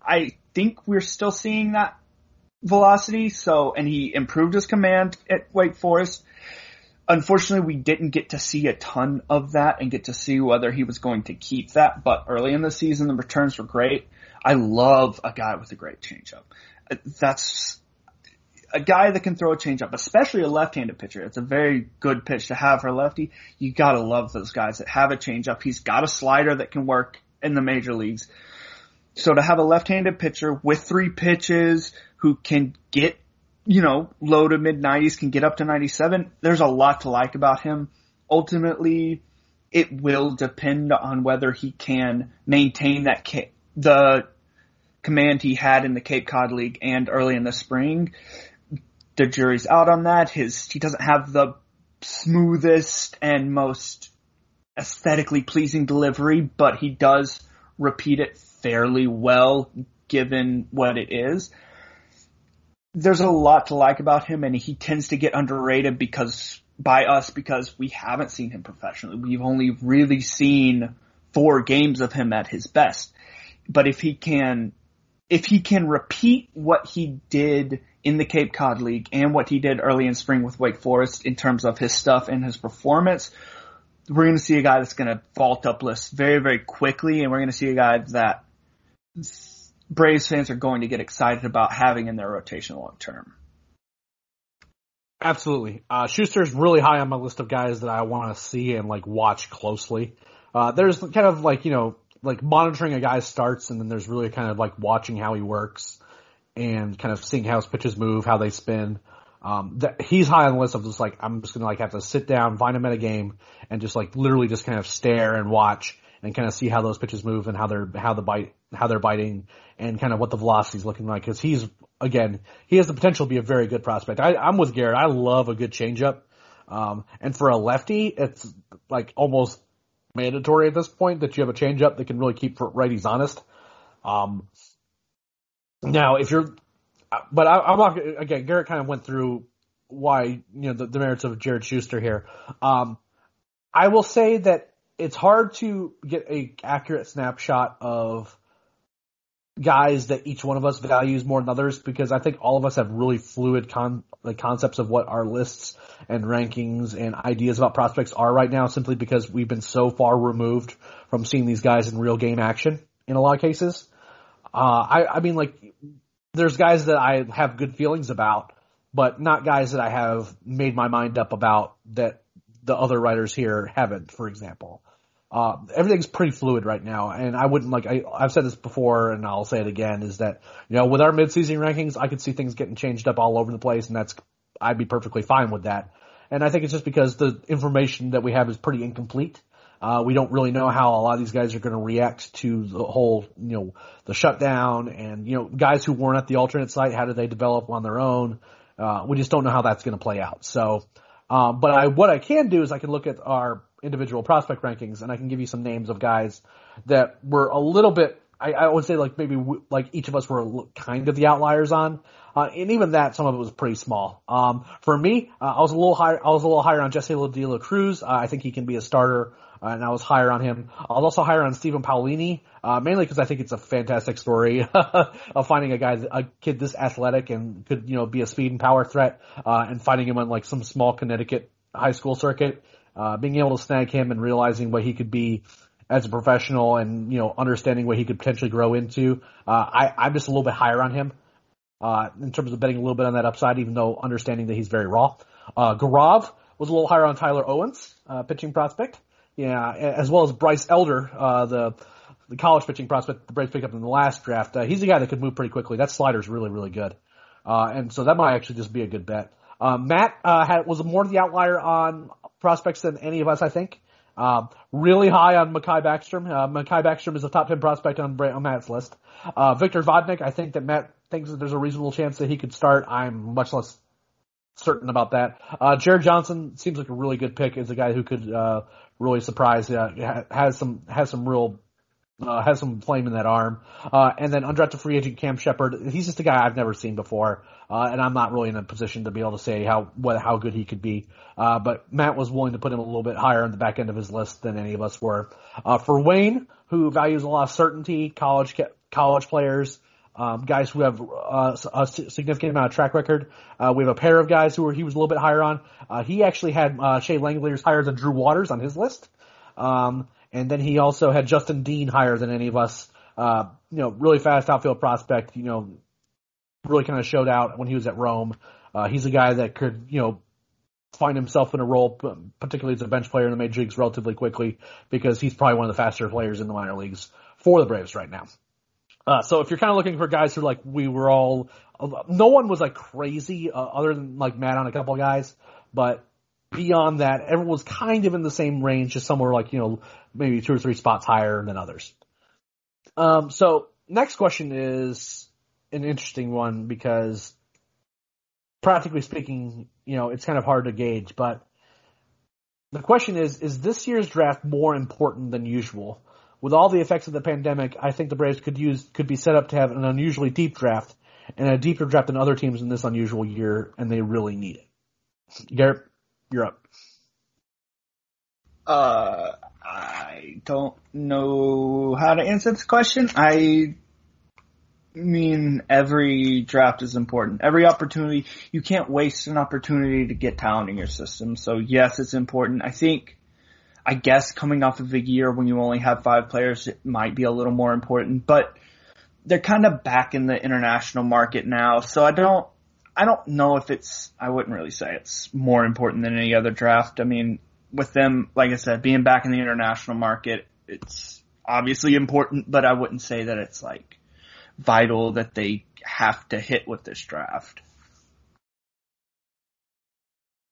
I think we're still seeing that velocity. So, and he improved his command at Wake Forest Unfortunately, we didn't get to see a ton of that and get to see whether he was going to keep that, but early in the season, the returns were great. I love a guy with a great changeup. That's a guy that can throw a changeup, especially a left-handed pitcher. It's a very good pitch to have for a lefty. You gotta love those guys that have a changeup. He's got a slider that can work in the major leagues. So to have a left-handed pitcher with three pitches who can get you know, low to mid 90s can get up to 97. There's a lot to like about him. Ultimately, it will depend on whether he can maintain that ca- the command he had in the Cape Cod League and early in the spring. The jury's out on that. His he doesn't have the smoothest and most aesthetically pleasing delivery, but he does repeat it fairly well given what it is there's a lot to like about him and he tends to get underrated because by us because we haven't seen him professionally. We've only really seen four games of him at his best. But if he can if he can repeat what he did in the Cape Cod League and what he did early in spring with Wake Forest in terms of his stuff and his performance, we're going to see a guy that's going to vault up lists very, very quickly, and we're going to see a guy that Braves fans are going to get excited about having in their rotation long term. Absolutely. Uh, Shuster's really high on my list of guys that I want to see and like watch closely. Uh, there's kind of like, you know, like monitoring a guy's starts and then there's really kind of like watching how he works and kind of seeing how his pitches move, how they spin. Um, that, he's high on the list of just like, I'm just gonna like have to sit down, find him at a game and just like literally just kind of stare and watch and kind of see how those pitches move and how they're, how the bite, how they're biting and kind of what the velocity is looking like because he's again he has the potential to be a very good prospect. I, I'm with Garrett. I love a good changeup, um, and for a lefty, it's like almost mandatory at this point that you have a changeup that can really keep righties honest. Um, now, if you're, but I, I'm not again. Garrett kind of went through why you know the, the merits of Jared Shuster here. Um, I will say that it's hard to get a accurate snapshot of guys that each one of us values more than others because I think all of us have really fluid con like concepts of what our lists and rankings and ideas about prospects are right now simply because we've been so far removed from seeing these guys in real game action in a lot of cases. Uh, I, I mean like there's guys that I have good feelings about, but not guys that I have made my mind up about that the other writers here haven't, for example. Uh, everything's pretty fluid right now, and I wouldn't like. I, I've said this before, and I'll say it again: is that you know, with our midseason rankings, I could see things getting changed up all over the place, and that's I'd be perfectly fine with that. And I think it's just because the information that we have is pretty incomplete. Uh, we don't really know how a lot of these guys are going to react to the whole, you know, the shutdown and, you know, guys who weren't at the alternate site, how did they develop on their own? Uh, we just don't know how that's going to play out. So, um, but I, what I can do is I can look at our individual prospect rankings, and I can give you some names of guys that were a little bit. I, I would say like maybe w- like each of us were kind of the outliers on, uh, and even that some of it was pretty small. Um, for me, uh, I was a little higher. I was a little higher on Jasseel De La Cruz. Uh, I think he can be a starter. Uh, and I was higher on him. I was also higher on Stephen Paolini, uh, mainly because I think it's a fantastic story of finding a guy, a kid this athletic and could, you know, be a speed and power threat, uh, and finding him on like some small Connecticut high school circuit uh, being able to snag him and realizing what he could be as a professional and, you know, understanding what he could potentially grow into. Uh, I, I'm just a little bit higher on him, uh, in terms of betting a little bit on that upside, even though understanding that he's very raw. Uh, Gaurav was a little higher on Tyler Owens, uh, pitching prospect. Yeah, as well as Bryce Elder, uh, the the college pitching prospect the Braves picked up in the last draft. Uh, he's a guy that could move pretty quickly. That slider's really, really good. Uh, and so that might actually just be a good bet. Uh, Matt, uh, had, was more the outlier on prospects than any of us, I think. Um, really high on Mahki Backstrom. Uh, Mahki Backstrom is a top 10 prospect on, on Matt's list. Uh, Victor Vodnik, I think that Matt thinks that there's a reasonable chance that he could start. I'm much less certain about that. Uh, Jared Johnson seems like a really good pick Is a guy who could, uh, really surprise, uh, has some, has some real uh, has some flame in that arm. Uh, and then undrafted free agent Cam Shepard. He's just a guy I've never seen before. Uh, and I'm not really in a position to be able to say how, what, how good he could be. Uh, but Matt was willing to put him a little bit higher on the back end of his list than any of us were. Uh, for Wayne, who values a lot of certainty, college, college players, um, guys who have uh, a significant amount of track record. Uh, we have a pair of guys who were, he was a little bit higher on. Uh, he actually had uh, Shea Langeliers higher than Drew Waters on his list. Um, and then he also had Justin Dean higher than any of us. Uh, you know, really fast outfield prospect. You know, really kind of showed out when he was at Rome. Uh, he's a guy that could, you know, find himself in a role, particularly as a bench player in the major leagues relatively quickly because he's probably one of the faster players in the minor leagues for the Braves right now. Uh, so if you're kind of looking for guys who like we were all, no one was like crazy uh, other than like Matt on a couple guys, but beyond that, everyone was kind of in the same range, just somewhere like, you know, maybe two or three spots higher than others. Um, so next question is an interesting one because practically speaking, you know, it's kind of hard to gauge, but the question is, is this year's draft more important than usual? With all the effects of the pandemic, I think the Braves could use, could be set up to have an unusually deep draft and a deeper draft than other teams in this unusual year, and they really need it. Garrett? You're up. Uh, I don't know how to answer this question. I mean, every draft is important. Every opportunity, you can't waste an opportunity to get talent in your system. So yes, it's important. I think, I guess coming off of a year when you only have five players, it might be a little more important, but they're kind of back in the international market now. So I don't, I don't know if it's, I wouldn't really say it's more important than any other draft. I mean, with them, like I said, being back in the international market, it's obviously important, but I wouldn't say that it's like vital that they have to hit with this draft.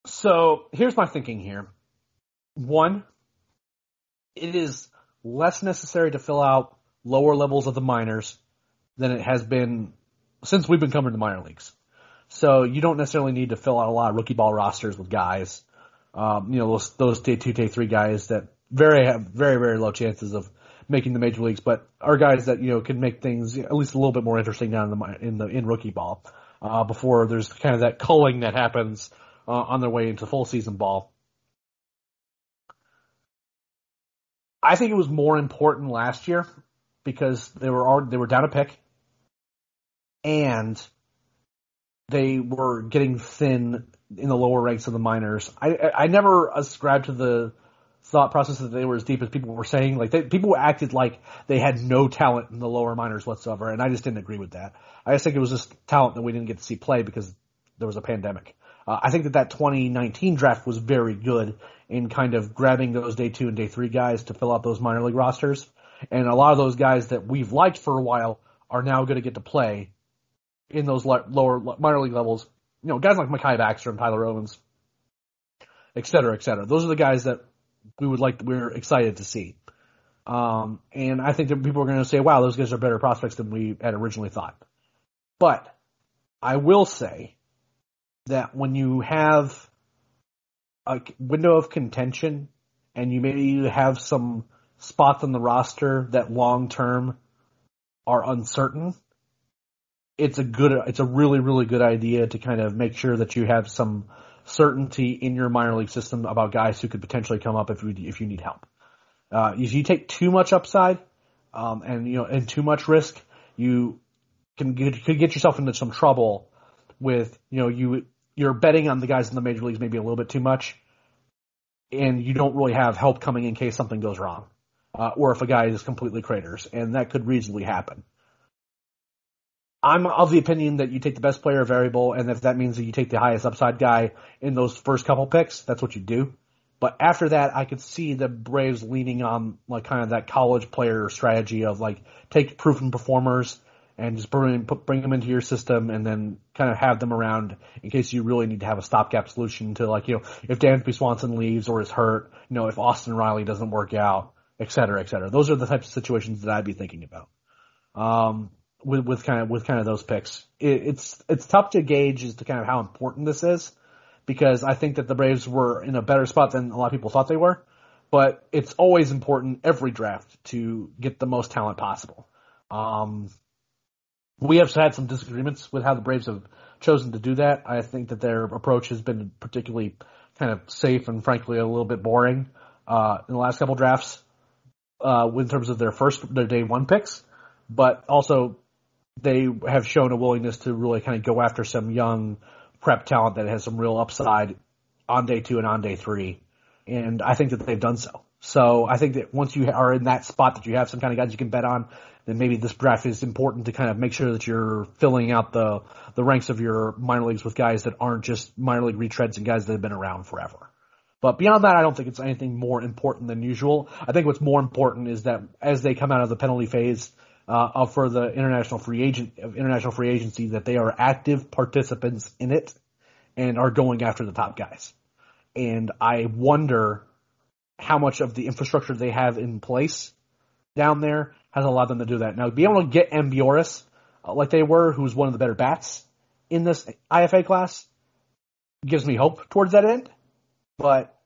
So here's my thinking here. One, it is less necessary to fill out lower levels of the minors than it has been since we've been coming to minor leagues. So you don't necessarily need to fill out a lot of rookie ball rosters with guys. Um, you know, those, those day two, day three guys that very have very, very low chances of making the major leagues, but are guys that, you know, can make things at least a little bit more interesting down in the, in the, in rookie ball, uh, before there's kind of that culling that happens, uh, on their way into full season ball. I think it was more important last year because they were already, they were down a pick and they were getting thin in the lower ranks of the minors. I I never ascribed to the thought process that they were as deep as people were saying. Like they, people acted like they had no talent in the lower minors whatsoever, and I just didn't agree with that. I just think it was just talent that we didn't get to see play because there was a pandemic. Uh, I think that that 2019 draft was very good in kind of grabbing those day two and day three guys to fill out those minor league rosters, and a lot of those guys that we've liked for a while are now going to get to play in those lower minor league levels. You know, guys like Mahki Backstrom and Tyler Owens, et cetera, et cetera. Those are the guys that we would like, we're excited to see. Um, and I think that people are going to say, wow, those guys are better prospects than we had originally thought. But I will say that when you have a window of contention and you maybe have some spots on the roster that long term are uncertain, it's a good, it's a really, really good idea to kind of make sure that you have some certainty in your minor league system about guys who could potentially come up if you, if you need help. Uh, if you take too much upside, um, and, you know, and too much risk, you can get, could get yourself into some trouble with, you know, you, you're betting on the guys in the major leagues maybe a little bit too much, and you don't really have help coming in case something goes wrong, uh, or if a guy is completely craters, and that could reasonably happen. I'm of the opinion that you take the best player variable, and if that means that you take the highest upside guy in those first couple picks, that's what you do. But after that, I could see the Braves leaning on like kind of that college player strategy of like take proven performers and just bring put, bring them into your system and then kind of have them around in case you really need to have a stopgap solution to like you know if Dansby Swanson leaves or is hurt, you know if Austin Riley doesn't work out, et cetera, et cetera. Those are the types of situations that I'd be thinking about. Um, with with kind of with kind of those picks, it, it's it's tough to gauge as to kind of how important this is because I think that the Braves were in a better spot than a lot of people thought they were. But it's always important every draft to get the most talent possible. Um, we have had some disagreements with how the Braves have chosen to do that. I think that their approach has been particularly kind of safe and frankly a little bit boring uh, in the last couple drafts uh, in terms of their first their day one picks, but also they have shown a willingness to really kind of go after some young prep talent that has some real upside on day two and on day three. And I think that they've done so. So I think that once you are in that spot that you have some kind of guys you can bet on, then maybe this draft is important to kind of make sure that you're filling out the, the ranks of your minor leagues with guys that aren't just minor league retreads and guys that have been around forever. But beyond that, I don't think it's anything more important than usual. I think what's more important is that as they come out of the penalty phase, uh, for the international free agent international free agency that they are active participants in it and are going after the top guys. And I wonder how much of the infrastructure they have in place down there has allowed them to do that. Now, be able to get Ambioris uh, like they were, who's one of the better bats in this IFA class, gives me hope towards that end. But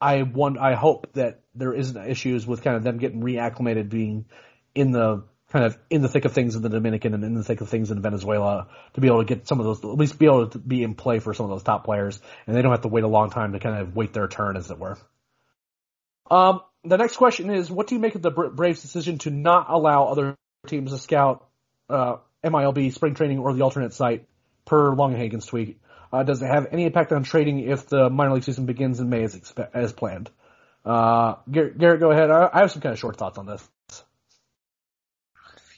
I want, I hope that there isn't issues with kind of them getting reacclimated, being in the kind of in the thick of things in the Dominican and in the thick of things in Venezuela to be able to get some of those, at least be able to be in play for some of those top players, and they don't have to wait a long time to kind of wait their turn, as it were. Um, the next question is, what do you make of the Braves' decision to not allow other teams to scout uh, MILB spring training or the alternate site per Longenhagen's tweet? Uh, does it have any impact on trading if the minor league season begins in May as, expe- as planned? Uh, Garrett, Garrett, go ahead. I, I have some kind of short thoughts on this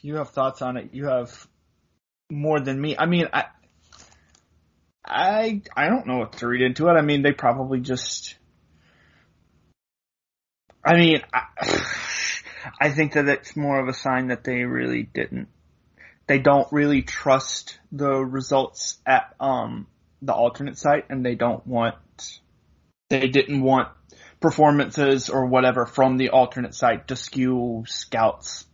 you have thoughts on it. You have more than me. I mean, I, I, I don't know what to read into it. I mean, they probably just. I mean, I, I think that it's more of a sign that they really didn't. They don't really trust the results at um the alternate site, and they don't want. They didn't want performances or whatever from the alternate site to skew scouts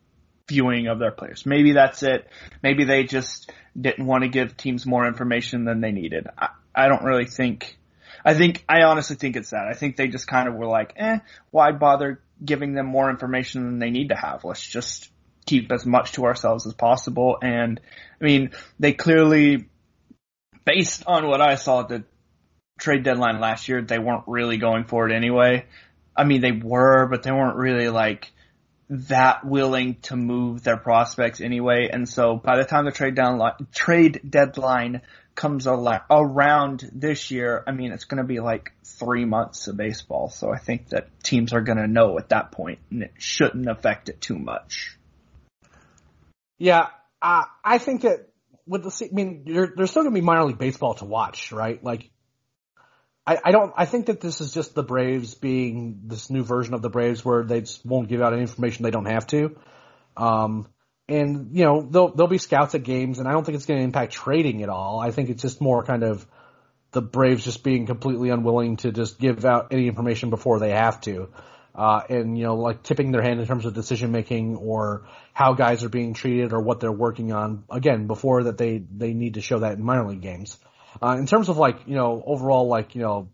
viewing of their players. Maybe that's it. Maybe they just didn't want to give teams more information than they needed. I, I don't really think. I think I honestly think it's that. I think they just kind of were like, eh, why bother giving them more information than they need to have? Let's just keep as much to ourselves as possible. And I mean, they clearly, based on what I saw at the trade deadline last year, they weren't really going for it anyway. I mean, they were, but they weren't really like that willing to move their prospects anyway. And so by the time the trade down trade deadline comes around this year, I mean, it's going to be like three months of baseball. So I think that teams are going to know at that point and it shouldn't affect it too much. Yeah. Uh, I think that with the, I mean, there's still going to be minor league baseball to watch, right? Like I, I don't. I think that this is just the Braves being this new version of the Braves where they just won't give out any information they don't have to. Um, and you know there'll there'll be scouts at games, and I don't think it's going to impact trading at all. I think it's just more kind of the Braves just being completely unwilling to just give out any information before they have to. Uh, and you know, like tipping their hand in terms of decision making or how guys are being treated or what they're working on. Again, before that they they need to show that in minor league games. Uh, in terms of like, you know, overall like, you know,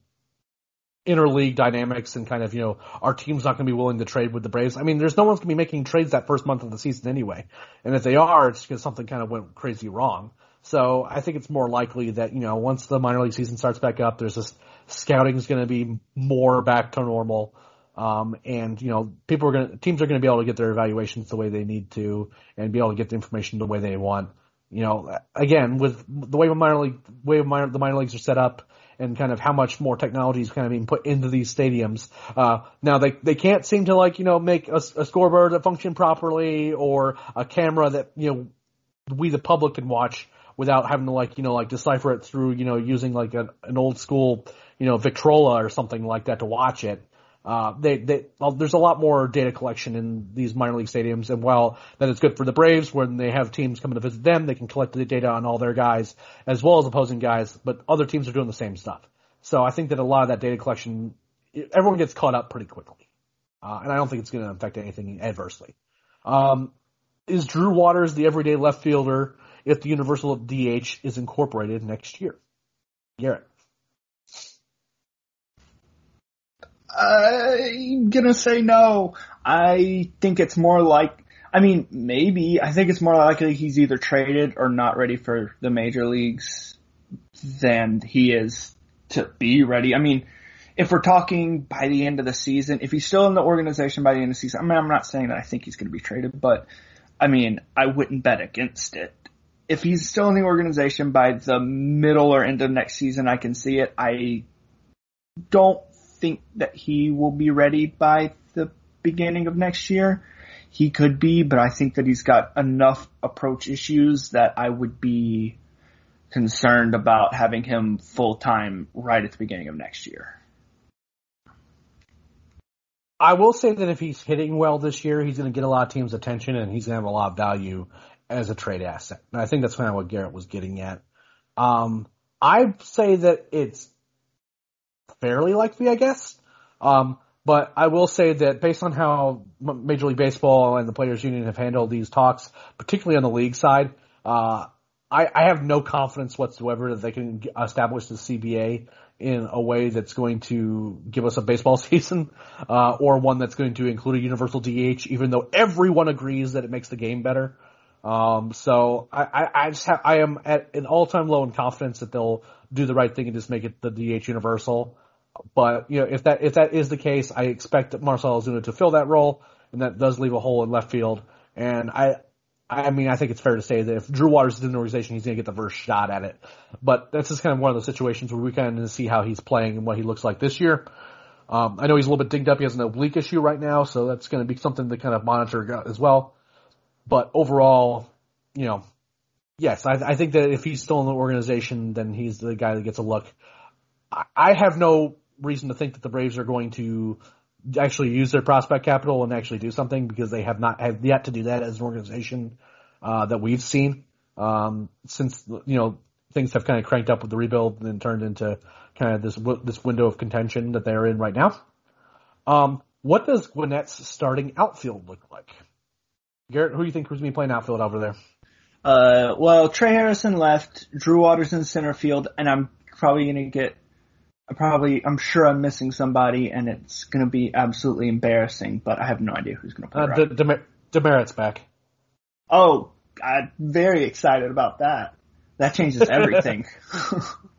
interleague dynamics and kind of, you know, our team's not going to be willing to trade with the Braves. I mean, there's no one's going to be making trades that first month of the season anyway. And if they are, it's because something kind of went crazy wrong. So I think it's more likely that, you know, once the minor league season starts back up, there's this scouting is going to be more back to normal. Um, and you know, people are going to, teams are going to be able to get their evaluations the way they need to and be able to get the information the way they want you know, again, with the way the minor league, way minor, the minor leagues are set up and kind of how much more technology is kind of being put into these stadiums. Uh, now they, they can't seem to like, you know, make a, a scoreboard that function properly or a camera that, you know, we the public can watch without having to like, you know, like decipher it through, you know, using like an old school, you know, Victrola or something like that to watch it. Uh, they, they, well, there's a lot more data collection in these minor league stadiums, and while that is good for the Braves when they have teams coming to visit them, they can collect the data on all their guys as well as opposing guys, but other teams are doing the same stuff. So I think that a lot of that data collection, everyone gets caught up pretty quickly. Uh, and I don't think it's going to affect anything adversely. Um, is Drew Waters the everyday left fielder if the universal DH is incorporated next year? Garrett. I'm gonna say no. I think it's more like, I mean, maybe. I think it's more likely he's either traded or not ready for the major leagues than he is to be ready. I mean, if we're talking by the end of the season, if he's still in the organization by the end of the season, I mean, I'm not saying that I think he's going to be traded, but I mean, I wouldn't bet against it. If he's still in the organization by the middle or end of next season, I can see it. I don't think that he will be ready by the beginning of next year. He could be, but I think that he's got enough approach issues that I would be concerned about having him full time right at the beginning of next year. I will say that if he's hitting well this year, he's going to get a lot of teams' attention and he's going to have a lot of value as a trade asset. And I think that's kind of what Garrett was getting at. Um, I say that it's fairly likely, I guess. Um, but I will say that based on how Major League Baseball and the Players Union have handled these talks, particularly on the league side, uh, I, I have no confidence whatsoever that they can establish the CBA in a way that's going to give us a baseball season, uh, or one that's going to include a universal DH, even though everyone agrees that it makes the game better. Um, so I, I, I just have, I am at an all-time low in confidence that they'll do the right thing and just make it the DH universal. But you know, if that if that is the case, I expect Marcell Ozuna to fill that role, and that does leave a hole in left field. And I, I mean, I think it's fair to say that if Drew Waters is in the organization, he's going to get the first shot at it. But that's just kind of one of those situations where we kind of see how he's playing and what he looks like this year. Um, I know he's a little bit dinged up. He has an oblique issue right now, so that's going to be something to kind of monitor as well. But overall, you know, yes, I, I think that if he's still in the organization, then he's the guy that gets a look. I have no reason to think that the Braves are going to actually use their prospect capital and actually do something because they have not have yet to do that as an organization uh, that we've seen um, since you know things have kind of cranked up with the rebuild and turned into kind of this this window of contention that they're in right now. Um, what does Gwinnett's starting outfield look like? Garrett, who do you think was going to be playing outfield over there? Uh, well, Trey Harrison left, Drew Waters in center field, and I'm probably going to get I probably, I'm sure I'm missing somebody, and it's going to be absolutely embarrassing. But I have no idea who's going to play. Uh. Demer- Demeritte's back. Oh, I'm very excited about that. That changes everything.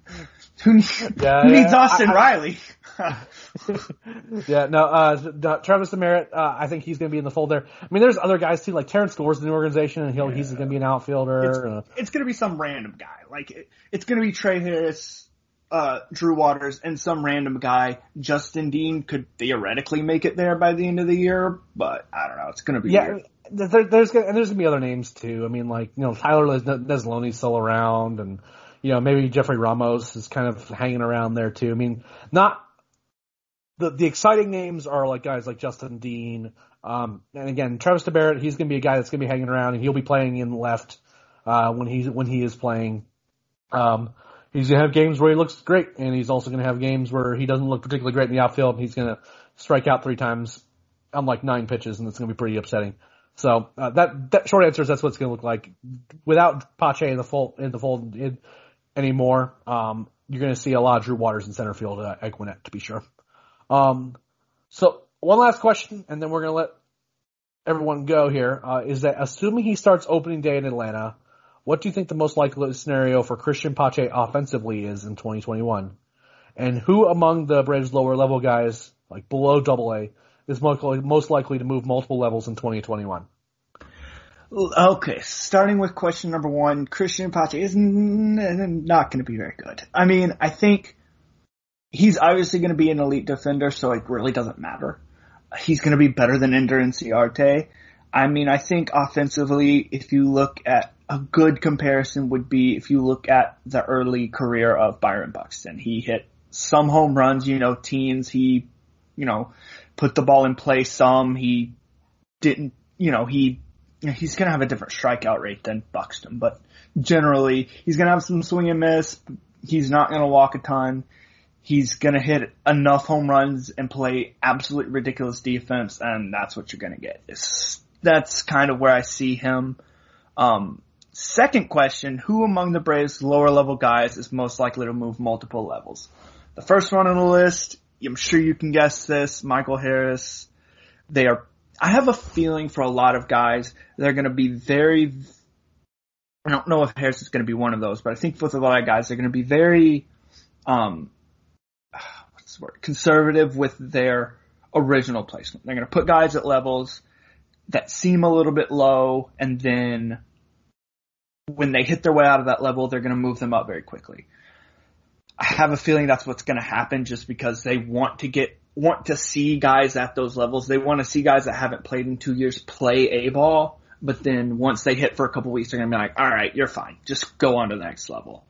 who, yeah, who yeah, needs Austin I, I, Riley? yeah, no, uh, Travis Demeritte, uh, I think he's going to be in the fold there. I mean, there's other guys too, like Terrence Gore's in the organization, and he'll, yeah. he's going to be an outfielder. It's, uh, it's going to be some random guy. Like, it, it's going to be Trey Harris, uh, Drew Waters and some random guy, Justin Dean, could theoretically make it there by the end of the year, but I don't know. It's going to be yeah. Weird. There, there's and there's gonna be other names too. I mean, like you know, Tyler Neslony's still around, and you know maybe Jefrey Ramos is kind of hanging around there too. I mean, not the the exciting names are like guys like Justin Dean, um, and again Travis Demeritte. He's gonna be a guy that's gonna be hanging around, and he'll be playing in left uh, when he when he is playing. Um, he's gonna have games where he looks great, and he's also gonna have games where he doesn't look particularly great in the outfield. And he's gonna strike out three times on like nine pitches, and it's gonna be pretty upsetting. So uh, that that short answer is that's what it's gonna look like without Pache in the fold in the fold in, anymore. Um, you're gonna see a lot of Drew Waters in center field uh, at Gwinnett to be sure. Um, so one last question, and then we're gonna let everyone go here. Uh, is that assuming he starts opening day in Atlanta? What do you think the most likely scenario for Christian Pache offensively is in 2021? And who among the Braves lower level guys, like below double A, is most likely to move multiple levels in 2021? Okay, starting with question number one, Christian Pache is not going to be very good. I mean, I think he's obviously going to be an elite defender, so it really doesn't matter. He's going to be better than Ender Inciarte. I mean, I think offensively, if you look at a good comparison would be if you look at the early career of Byron Buxton. He hit some home runs, you know, teens. He, you know, put the ball in play some. He didn't, you know, he, he's going to have a different strikeout rate than Buxton, but generally he's going to have some swing and miss. He's not going to walk a ton. He's going to hit enough home runs and play absolutely ridiculous defense, and that's what you're going to get. It's, that's kind of where I see him. Um, second question, who among the Braves lower level guys is most likely to move multiple levels? The first one on the list, I'm sure you can guess this, Michael Harris. They are, I have a feeling for a lot of guys, they're going to be very, I don't know if Harris is going to be one of those, but I think with a lot of guys, they're going to be very, um, what's the word, conservative with their original placement. They're going to put guys at levels that seem a little bit low and then when they hit their way out of that level, they're going to move them up very quickly. I have a feeling that's what's going to happen just because they want to get, want to see guys at those levels. They want to see guys that haven't played in two years play A ball, but then once they hit for a couple weeks, they're going to be like, all right, you're fine. Just go on to the next level.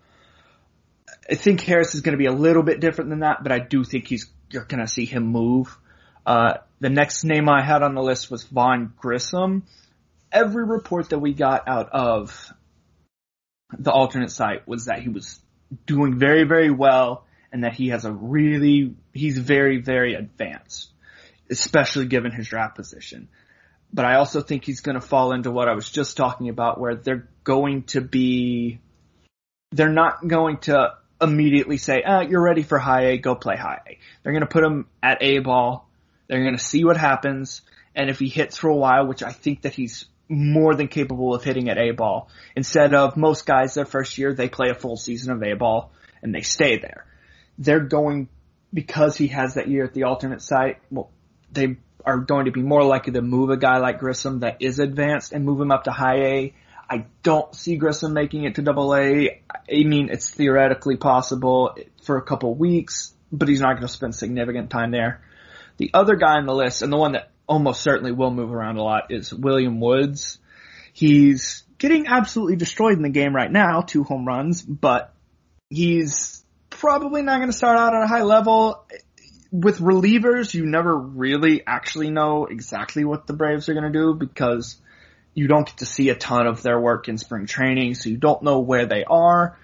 I think Harris is going to be a little bit different than that, but I do think he's, you're going to see him move. Uh, the next name I had on the list was Vaughn Grissom. Every report that we got out of the alternate site was that he was doing very, very well and that he has a really, he's very, very advanced, especially given his draft position. But I also think he's going to fall into what I was just talking about where they're going to be, they're not going to immediately say, ah, you're ready for high A, go play high A. They're going to put him at A ball. They're going to see what happens. And if he hits for a while, which I think that he's more than capable of hitting at A ball. Instead of most guys their first year, they play a full season of A ball and they stay there. They're going, because he has that year at the alternate site, well, they are going to be more likely to move a guy like Grissom that is advanced and move him up to high A. I don't see Grissom making it to double A. I mean, it's theoretically possible for a couple weeks, but he's not going to spend significant time there. The other guy on the list, and the one that almost certainly will move around a lot is William Woods. He's getting absolutely destroyed in the game right now, two home runs, but he's probably not going to start out at a high level. With relievers, you never really actually know exactly what the Braves are going to do because you don't get to see a ton of their work in spring training, so you don't know where they are.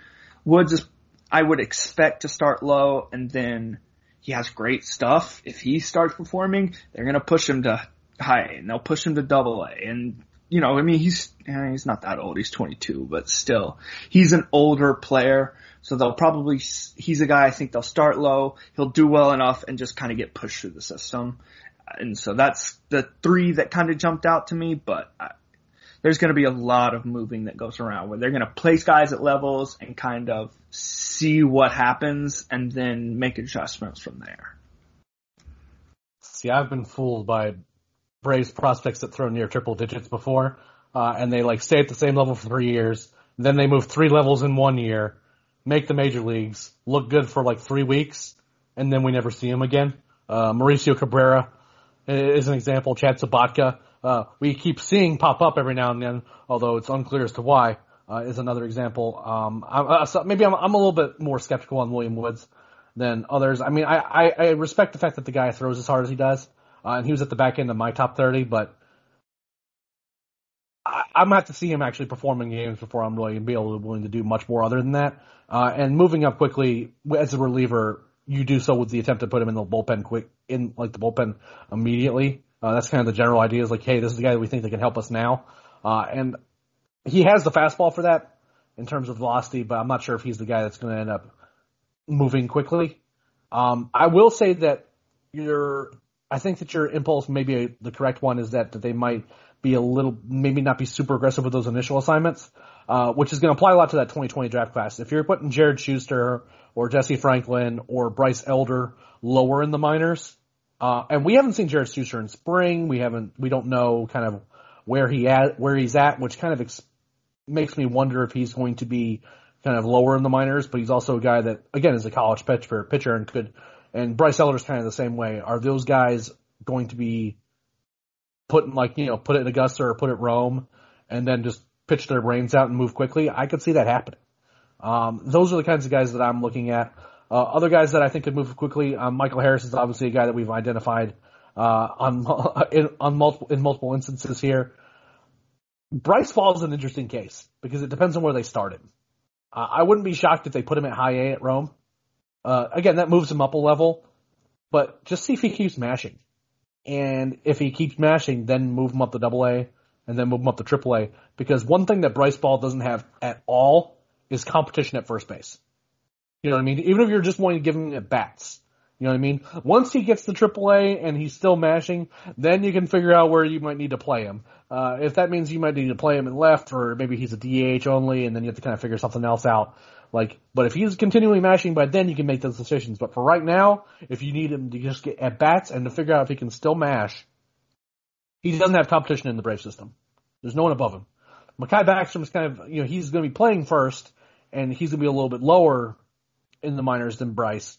Woods is, I would expect to start low and then he has great stuff. If he starts performing, they're gonna push him to high and they'll push him to double A. And you know, I mean, he's eh, he's not that old. He's 22, but still, he's an older player. So they'll probably he's a guy I think they'll start low. He'll do well enough and just kind of get pushed through the system. And so that's the three that kind of jumped out to me. But there's going to be a lot of moving that goes around where they're going to place guys at levels and kind of see what happens and then make adjustments from there. See, I've been fooled by Braves prospects that throw near triple digits before, uh, and they like stay at the same level for three years. Then they move three levels in one year, make the major leagues, look good for like three weeks, and then we never see them again. Uh, Mauricio Cabrera is an example. Chad Sobotka uh, we keep seeing pop up every now and then, although it's unclear as to why, uh, is another example. Um, I, uh, so maybe I'm, I'm a little bit more skeptical on William Woods than others. I mean, I, I, I respect the fact that the guy throws as hard as he does, uh, and he was at the back end of my top 30, but I, I'm gonna have to see him actually performing games before I'm really be able to willing to do much more other than that. Uh, and moving up quickly as a reliever, you do so with the attempt to put him in the bullpen quick, in like the bullpen immediately. Uh, that's kind of the general idea is like, hey, this is the guy that we think that can help us now. Uh, and he has the fastball for that in terms of velocity, but I'm not sure if he's the guy that's going to end up moving quickly. Um, I will say that your, I think that your impulse, maybe a, the correct one, is that, that they might be a little, maybe not be super aggressive with those initial assignments, uh, which is going to apply a lot to that 2020 draft class. If you're putting Jared Shuster or Jesse Franklin or Bryce Elder lower in the minors, uh, and we haven't seen Jared Shuster in spring. We haven't, we don't know kind of where he at, where he's at, which kind of ex- makes me wonder if he's going to be kind of lower in the minors, but he's also a guy that, again, is a college pitcher, pitcher and could, and Bryce Elder's kind of the same way. Are those guys going to be put in like, you know, put it in Augusta or put it Rome and then just pitch their brains out and move quickly, I could see that happening. Um, those are the kinds of guys that I'm looking at. Uh, other guys that I think could move quickly, um, Michael Harris is obviously a guy that we've identified uh, on in, on multiple in multiple instances here. Bryce Ball is an interesting case because it depends on where they started. Uh, I wouldn't be shocked if they put him at high A at Rome. Uh, again, that moves him up a level, but just see if he keeps mashing. And if he keeps mashing, then move him up to double A and then move him up to triple A. Because one thing that Bryce Ball doesn't have at all is competition at first base. You know what I mean? Even if you're just wanting to give him at bats. You know what I mean? Once he gets to AAA and he's still mashing, then you can figure out where you might need to play him. Uh, if that means you might need to play him in left, or maybe he's a DH only, and then you have to kind of figure something else out. Like, but if he's continually mashing, by then you can make those decisions. But for right now, if you need him to just get at bats and to figure out if he can still mash, he doesn't have competition in the Brave system. There's no one above him. Mahki Backstrom is kind of, you know, he's going to be playing first, and he's going to be a little bit lower in the minors than Bryce.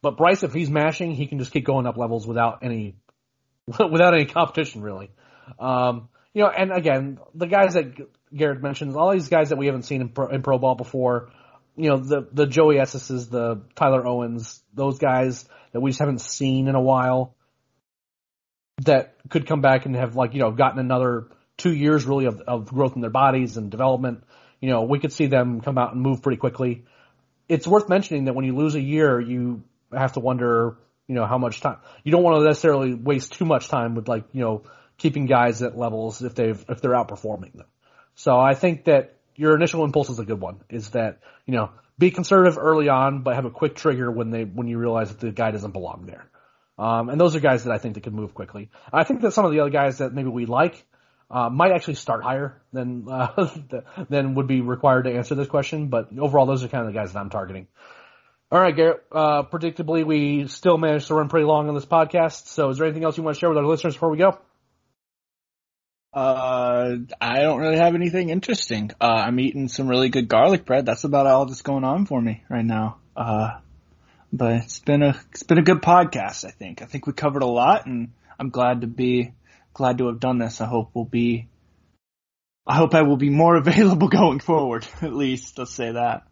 But Bryce, if he's mashing, he can just keep going up levels without any, without any competition really. Um, you know, and again, the guys that Garrett mentions, all these guys that we haven't seen in pro, in pro ball before, you know, the, the Joey Esteses, the Tyler Owens, those guys that we just haven't seen in a while that could come back and have like, you know, gotten another two years really of, of growth in their bodies and development. You know, we could see them come out and move pretty quickly. It's worth mentioning that when you lose a year, you have to wonder, you know, how much time, you don't want to necessarily waste too much time with like, you know, keeping guys at levels if they've, if they're outperforming them. So I think that your initial impulse is a good one, is that, you know, be conservative early on, but have a quick trigger when they, when you realize that the guy doesn't belong there. Um, and those are guys that I think that could move quickly. I think that some of the other guys that maybe we like, uh, might actually start higher than, uh, than would be required to answer this question, but overall those are kind of the guys that I'm targeting. All right, Garrett. Uh, predictably, we still managed to run pretty long on this podcast. So, is there anything else you want to share with our listeners before we go? Uh, I don't really have anything interesting. Uh, I'm eating some really good garlic bread. That's about all that's going on for me right now. Uh, but it's been a it's been a good podcast. I think. I think we covered a lot, and I'm glad to be glad to have done this. I hope we'll be. I hope I will be more available going forward. At least let's say that.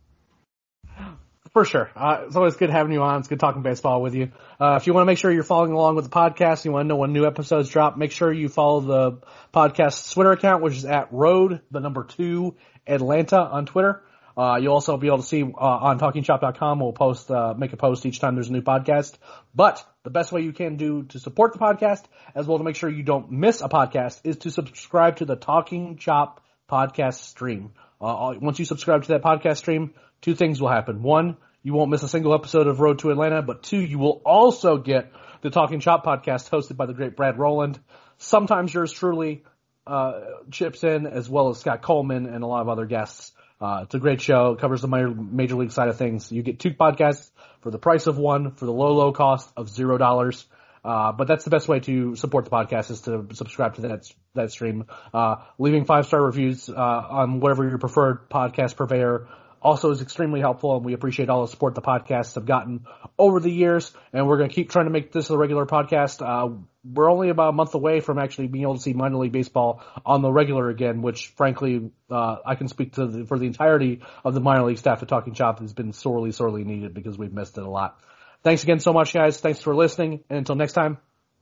For sure. Uh, it's always good having you on. It's good talking baseball with you. Uh, if you want to make sure you're following along with the podcast, you want to know when new episodes drop, make sure you follow the podcast Twitter account, which is at road, the number two, Atlanta on Twitter. Uh, you'll also be able to see uh, on talkingchop.com. We'll post, uh, make a post each time there's a new podcast. But the best way you can do to support the podcast, as well to make sure you don't miss a podcast, is to subscribe to the Talking Chop podcast stream. Uh, once you subscribe to that podcast stream, two things will happen. One, you won't miss a single episode of Road to Atlanta, but two, you will also get the Talking Chop podcast hosted by the great Brad Rowland. Sometimes yours truly uh, chips in, as well as Scott Coleman and a lot of other guests. Uh, it's a great show. It covers the major, major league side of things. You get two podcasts for the price of one for the low, low cost of zero dollars. Uh, but that's the best way to support the podcast is to subscribe to that that stream. Uh, leaving five star reviews uh, on whatever your preferred podcast purveyor also is extremely helpful, and we appreciate all the support the podcasts have gotten over the years. And we're going to keep trying to make this a regular podcast. Uh, we're only about a month away from actually being able to see minor league baseball on the regular again, which frankly, uh, I can speak to the, for the entirety of the minor league staff at Talking Chop has been sorely, sorely needed because we've missed it a lot. Thanks again so much, guys. Thanks for listening. And until next time,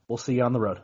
we'll see you on the road.